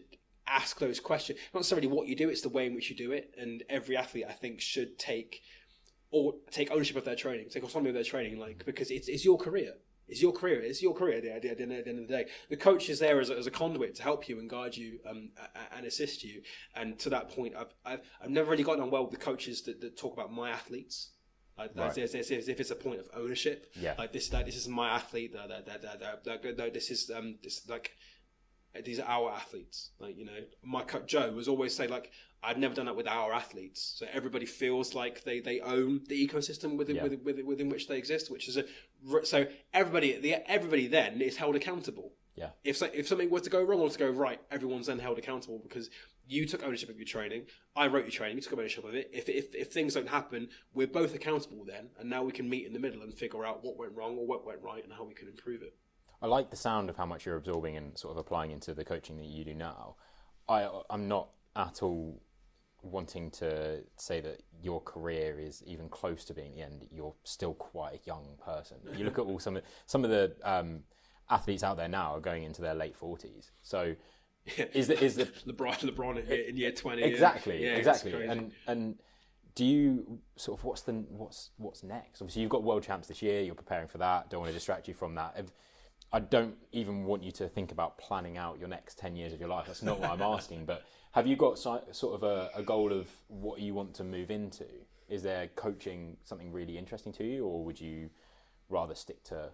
ask those questions. Not necessarily what you do; it's the way in which you do it. And every athlete, I think, should take or take ownership of their training, take autonomy of their training, like because it's it's your career. It's your career. It's your career at the, the, at the end of the day. The coach is there as a, as a conduit to help you and guide you um, and assist you. And to that point, I've, I've, I've never really gotten on well with the coaches that, that talk about my athletes. Like, Right. as, as, as if it's a point of ownership. Yeah. Like this, that this is my athlete. That, that, that, that, that, that, that, this is um, this like these are our athletes. Like you know, my coach Joe was always say like, I've never done that with our athletes. So everybody feels like they, they own the ecosystem within Yeah. within, within, within which they exist, which is a so everybody the everybody then is held accountable. Yeah. If so, if something were to go wrong or to go right, everyone's then held accountable because you took ownership of your training. I wrote your training. You took ownership of it. If, if if things don't happen, we're both accountable then, and now we can meet in the middle and figure out what went wrong or what went right and how we can improve it. I like the sound of how much you're absorbing and sort of applying into the coaching that you do now. I I'm not at all wanting to say that your career is even close to being the end. You're still quite a young person. You look at all some of some of the um, athletes out there now are going into their late forties. So is the is the LeBron LeBron in- in year twenty? exactly Yeah, exactly and and do you sort of what's the what's what's next obviously you've got world champs this year you're preparing for that don't want to distract you from that If- i don't even want you to think about planning out your next 10 years of your life that's not what i'm asking but have you got sort of a, a goal of what you want to move into is there coaching something really interesting to you or would you rather stick to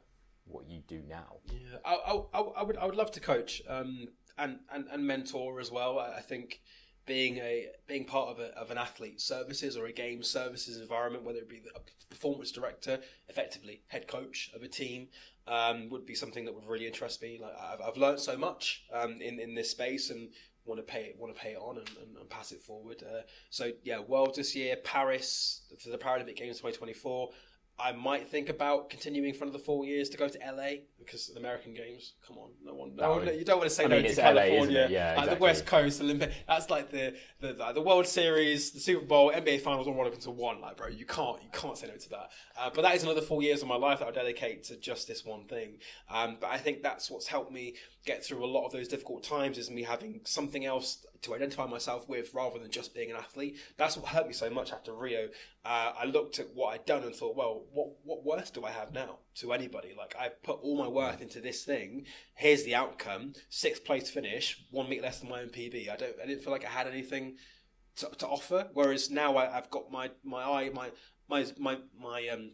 what you do now? Yeah, I, I, I would I would love to coach um, and, and and mentor as well. I, I think being a being part of a, of an athlete services or a game services environment, whether it be a performance director, effectively head coach of a team, um, would be something that would really interest me. Like I've, I've learned so much um, in in this space and want to pay want to pay it on and, and, and pass it forward. Uh, so yeah, Worlds this year, Paris for the Paralympic Games 2024. I might think about continuing for another four years to go to LA because the American Games. Come on, no one. No one you don't want to say I no mean, to LA, California. it? Yeah, Like, the. West Coast Olympic. That's like the the, the the World Series, the Super Bowl, NBA Finals all rolled up into one. Like, bro, you can't you can't say no to that. Uh, but that is another four years of my life that I dedicate to just this one thing. Um, but I think that's what's helped me get through a lot of those difficult times is me having something else to identify myself with rather than just being an athlete. That's what hurt me so much after Rio. Uh, I looked at what I'd done and thought, well, what what worth do I have now to anybody? Like I've put all my worth into this thing. Here's the outcome: sixth place finish, one meet less than my own PB. I don't. I didn't feel like I had anything to, to offer. Whereas now I, I've got my my eye my my my my um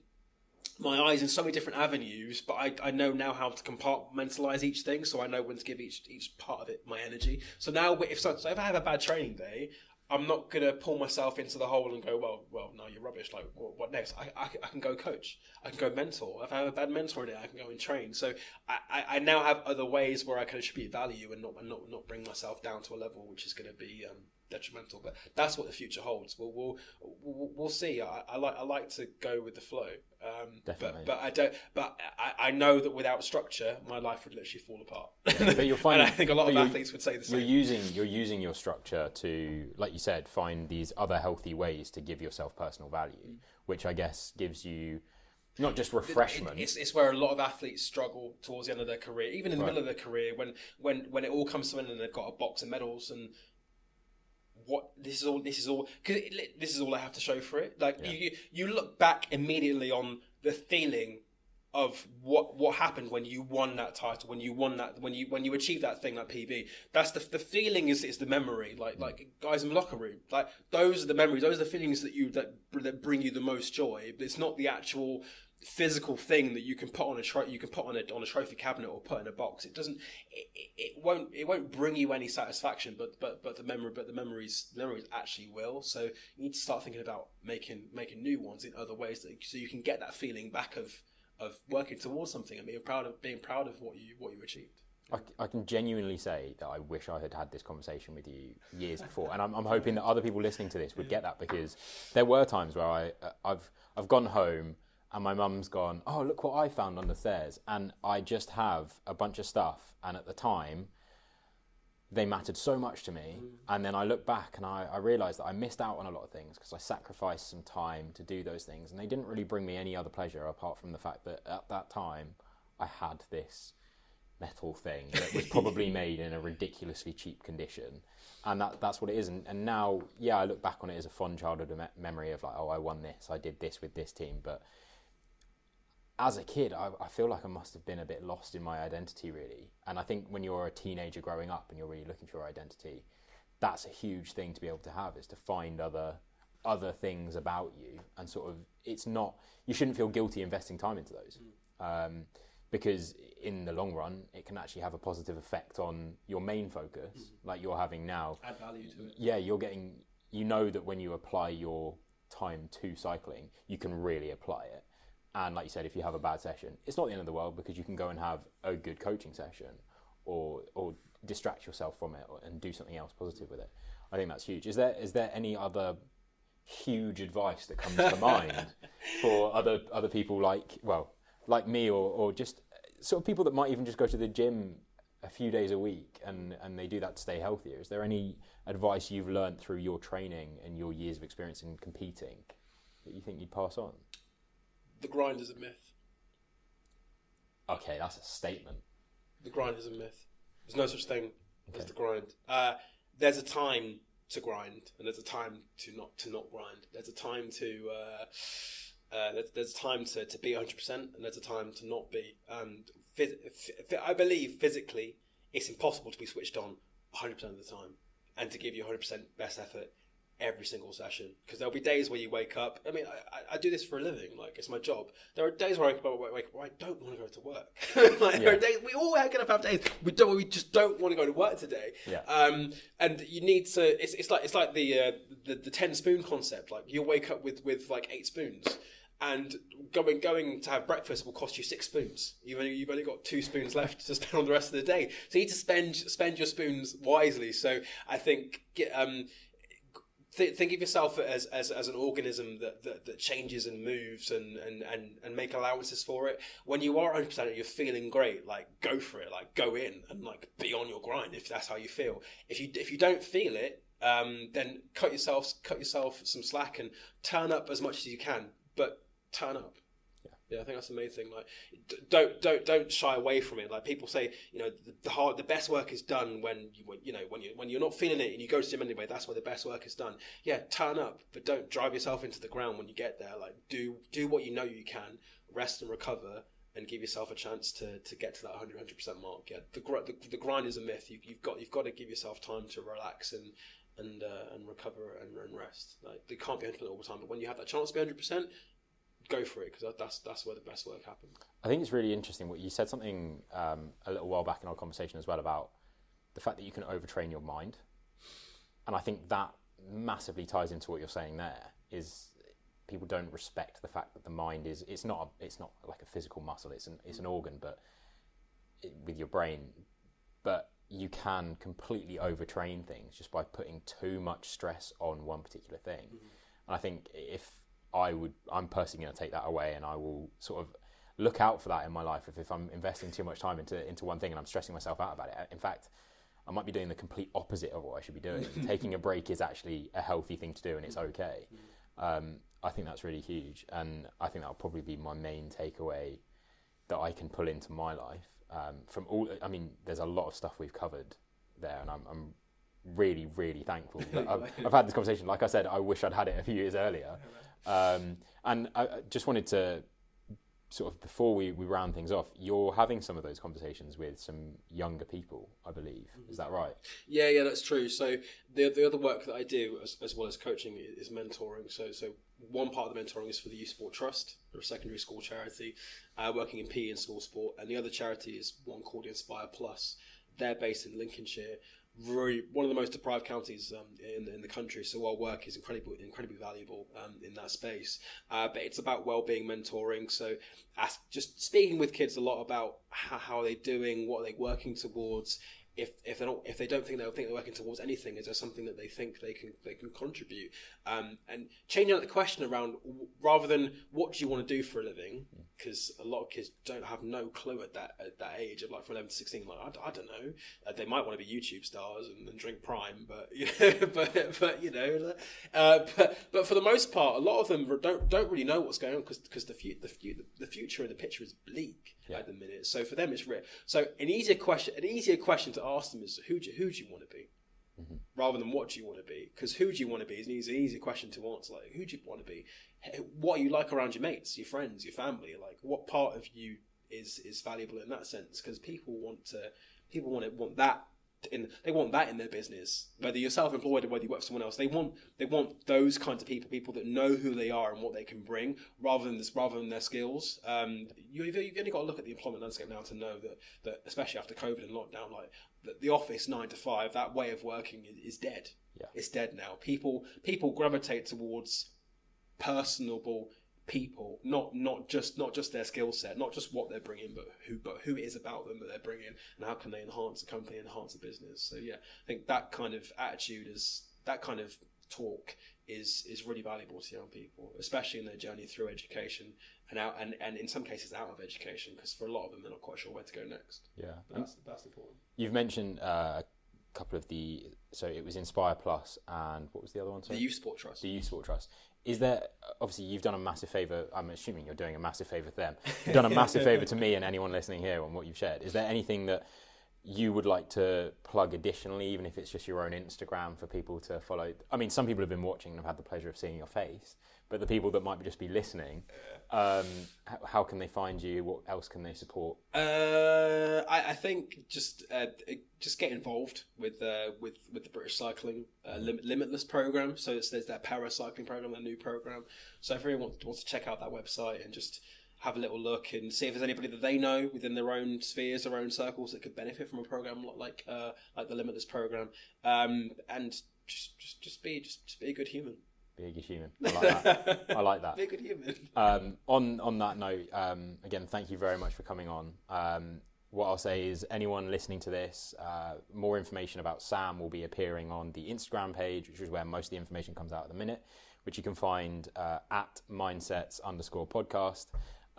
my eyes in so many different avenues, but I, I know now how to compartmentalize each thing, so I know when to give each each part of it my energy. So now, if so, so if I have a bad training day, I'm not gonna pull myself into the hole and go, well, well, no, you're rubbish. Like, what, what next? I, I, I can go coach. I can go mentor. If I have a bad mentor day, I can go and train. So I, I, now have other ways where I can attribute value and not and not not bring myself down to a level which is to be um, detrimental. But that's what the future holds. We'll we'll we'll, we'll see. I, I like I like to go with the flow. Um, Definitely. But, but I don't. But I, I know that without structure, my life would literally fall apart. But you'll find, and I think a lot of athletes would say the You're same. using you're using your structure to, like you said, find these other healthy ways to give yourself personal value, which I guess gives you not just refreshment. It's, it's where a lot of athletes struggle towards the end of their career, even in the Right. middle of their career, when when when it all comes to an end and they've got a box of medals and what this is all this is all because this is all I have to show for it. Like you, you you look back immediately on the feeling of what what happened when you won that title, when you won that, when you when you achieved that thing, that PB. That's the the feeling is is the memory. Like mm. like guys in the locker room, like those are the memories. Those are the feelings that you that that bring you the most joy. It's not the actual physical thing that you can put on a tro- you can put on a on a trophy cabinet or put in a box. It doesn't. It, it, won't. It won't bring you any satisfaction. But but but the memory. But the memories. Memories actually will. So you need to start thinking about making making new ones in other ways, that, so you can get that feeling back of of working towards something and being proud of being proud of what you what you achieved. I, I can genuinely say that I wish I had had this conversation with you years before, and I'm, I'm hoping that other people listening to this would get that because there were times where I uh, I've I've gone home and my mum's gone, oh look what I found on the stairs, and I just have a bunch of stuff, and at the time they mattered so much to me, mm. and then I look back and I, I realised that I missed out on a lot of things because I sacrificed some time to do those things, and they didn't really bring me any other pleasure apart from the fact that at that time I had this metal thing that was probably made in a ridiculously cheap condition. And that that's what it is. And, and now yeah i look back on it as a fond childhood me- memory of like oh i won this. I did this with this team. But as a kid I, I feel like i must have been a bit lost in my identity really. And i think when you're a teenager growing up and you're really looking for your identity that's a huge thing to be able to have is to find other other things about you and sort of it's not you shouldn't feel guilty investing time into those. Um, because in the long run it can actually have a positive effect on your main focus like you're having now. Add value to it. yeah you're getting you know that when you apply your time to cycling you can really apply it and like you said if you have a bad session it's not the end of the world because you can go and have a good coaching session or or distract yourself from it or, and do something else positive with it. I think that's huge. Is there is there any other huge advice that comes to mind for other other people like well like me or or just sort of people that might even just go to the gym a few days a week and and they do that to stay healthier? Is there any advice you've learned through your training and your years of experience in competing that you think you'd pass on The grind is a myth. okay that's a statement The grind is a myth. There's no such thing as the grind. Uh, there's a time to grind, and there's a time to not to not grind. There's a time to uh, uh, there's, there's a time to, to be 100, percent and there's a time to not be. And phys- f- I believe physically, it's impossible to be switched on 100 percent of the time and to give you 100 percent best effort every single session because there'll be days where you wake up. I mean, I, I, I do this for a living, like it's my job. There are days where I wake up, wake up where I don't want to go to work. like, There are days we all are going to have days we don't, we just don't want to go to work today. Yeah. Um, and you need to. It's, it's like it's like the, uh, the the ten spoon concept. Like you'll wake up with with like eight spoons. And going going to have breakfast will cost you six spoons. You've only you've only got two spoons left to spend on the rest of the day. So you need to spend spend your spoons wisely. So I think get, um, th- think of yourself as, as, as an organism that, that, that changes and moves and, and, and, and make allowances for it. When you are 100% you're feeling great, like go for it, like go in and like be on your grind if that's how you feel. If you, if you don't feel it, um, then cut yourself, cut yourself some slack and turn up as much as you can, but turn up. Yeah, I think that's the main thing. Like, don't don't don't shy away from it. Like people say, you know, the, the hard, the best work is done when you you know when you when you're not feeling it and you go to gym anyway. That's where the best work is done. Yeah, turn up, but don't drive yourself into the ground when you get there. Like, do do what you know you can, rest and recover, and give yourself a chance to, to get to that 100 percent mark. Yeah, the, gr- the the grind is a myth. You, you've got you've got to give yourself time to relax and and uh, and recover and, and rest. Like, they can't be 100 all the time, but when you have that chance to be 100 percent go for it because that's that's where the best work happens. I think it's really interesting. What you said something um, a little while back in our conversation as well about the fact that you can overtrain your mind, and I think that massively ties into what you're saying. There is people don't respect the fact that the mind is it's not a, it's not like a physical muscle. It's an it's an organ, but it, with your brain, but you can completely overtrain things just by putting too much stress on one particular thing. And I think if I would, I'm personally going to take that away, and I will sort of look out for that in my life. If, if I'm investing too much time into into one thing and I'm stressing myself out about it, in fact, I might be doing the complete opposite of what I should be doing. Taking a break is actually a healthy thing to do, and it's okay. Um, I think that's really huge, and I think that'll probably be my main takeaway that I can pull into my life. Um, from all, I mean, there's a lot of stuff we've covered there, and I'm, I'm really, really thankful. that I've, I've had this conversation. Like I said, I wish I'd had it a few years earlier. Um, and I just wanted to sort of before we, we round things off, you're having some of those conversations with some younger people, I believe. Is that right? Yeah, yeah, that's true. So the the other work that I do as, as well as coaching is mentoring. So so one part of the mentoring is for the Youth Sport Trust, they're a secondary school charity, uh, working in PE and school sport, and the other charity is one called Inspire Plus. They're based in Lincolnshire. Really, one of the most deprived counties um, in, in the country. So our work is incredibly incredibly valuable um, in that space. Uh, but it's about well-being mentoring. So ask, just speaking with kids a lot about how, how are they doing, what are they working towards, if if they don't if they don't think they think they're working towards anything, is there something that they think they can they can contribute? Um, and changing out the question around w- rather than what do you want to do for a living, because a lot of kids don't have no clue at that at that age of like from eleven to sixteen. Like I, I don't know, uh, they might want to be YouTube stars and, and drink Prime, but you know, but but you know, uh, but but for the most part, a lot of them don't don't really know what's going on because because the, fu- the fu- the future of the picture is bleak at the minute. So for them, it's real. So an easier question, an easier question to ask them is who do, who do you want to be, rather than what do you want to be? Because who do you want to be is an easy, easy question to answer. Like who do you want to be? What are you like around your mates, your friends, your family? Like what part of you is is valuable in that sense? Because people want to, people want to want that. In, they want that in their business, whether you're self-employed or whether you work for someone else. They want they want those kinds of people, people that know who they are and what they can bring, rather than this, rather than their skills. Um, you, you've, you've only got to look at the employment landscape now to know that that especially after COVID and lockdown, like the, the office nine to five, that way of working is, is dead. Yeah. It's dead now. People people gravitate towards personable people, not not just not just their skill set, not just what they're bringing, but who but who it is about them that they're bringing, and how can they enhance the company, enhance the business. So yeah, I think that kind of attitude is that kind of talk is is really valuable to young people, especially in their journey through education and out and, and in some cases out of education, because for a lot of them they're not quite sure where to go next. Yeah. But that's that's important. You've mentioned uh, a couple of the, so it was Inspire Plus and what was the other one? The Sorry? Youth Sport Trust. The Youth Sport Trust. Is there, obviously, you've done a massive favour. I'm assuming you're doing a massive favour to them. You've done a massive favour to me and anyone listening here on what you've shared. Is there anything that you would like to plug additionally, even if it's just your own Instagram for people to follow. I mean, some people have been watching and have had the pleasure of seeing your face, but the people that might just be listening, um, h- how can they find you? What else can they support? Uh, I, I think just uh, just get involved with uh, with with the British Cycling uh, Lim- Limitless program. So it's, there's that para cycling program, that new program. So if anyone wants to check out that website and just have a little look and see if there's anybody that they know within their own spheres, their own circles that could benefit from a program like uh, like the Limitless program, um, and just just just be just, just be a good human. Be a good human. I like that. I like that. Be a good human. Um, on on that note, um, again, thank you very much for coming on. Um, what I'll say is, anyone listening to this, uh, more information about Sam will be appearing on the Instagram page, which is where most of the information comes out at the minute, which you can find uh, at mindsets underscore podcast.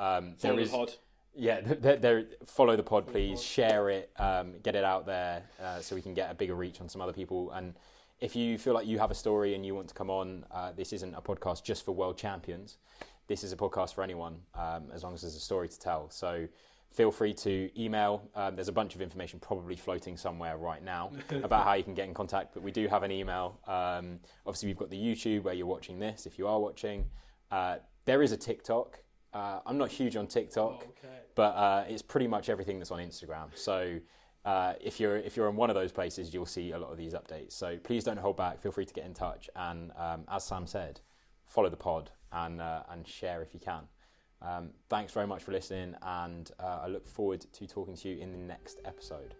Um, Follow there the pod. yeah, there, there, follow the pod, please. Share it, um, get it out there, uh, so we can get a bigger reach on some other people. And if you feel like you have a story and you want to come on, uh, this isn't a podcast just for world champions. This is a podcast for anyone, um, as long as there's a story to tell. So feel free to email. Um, there's a bunch of information probably floating somewhere right now about how you can get in contact. But we do have an email. Um, obviously, we've got the YouTube where you're watching this. If you are watching, uh, there is a TikTok. Uh, I'm not huge on TikTok Okay. but uh, it's pretty much everything that's on Instagram. So uh, if you're if you're in one of those places, you'll see a lot of these updates. So please don't hold back. Feel free to get in touch, and um, as Sam said, follow the pod and uh, and share if you can. Um, thanks very much for listening, and uh, I look forward to talking to you in the next episode.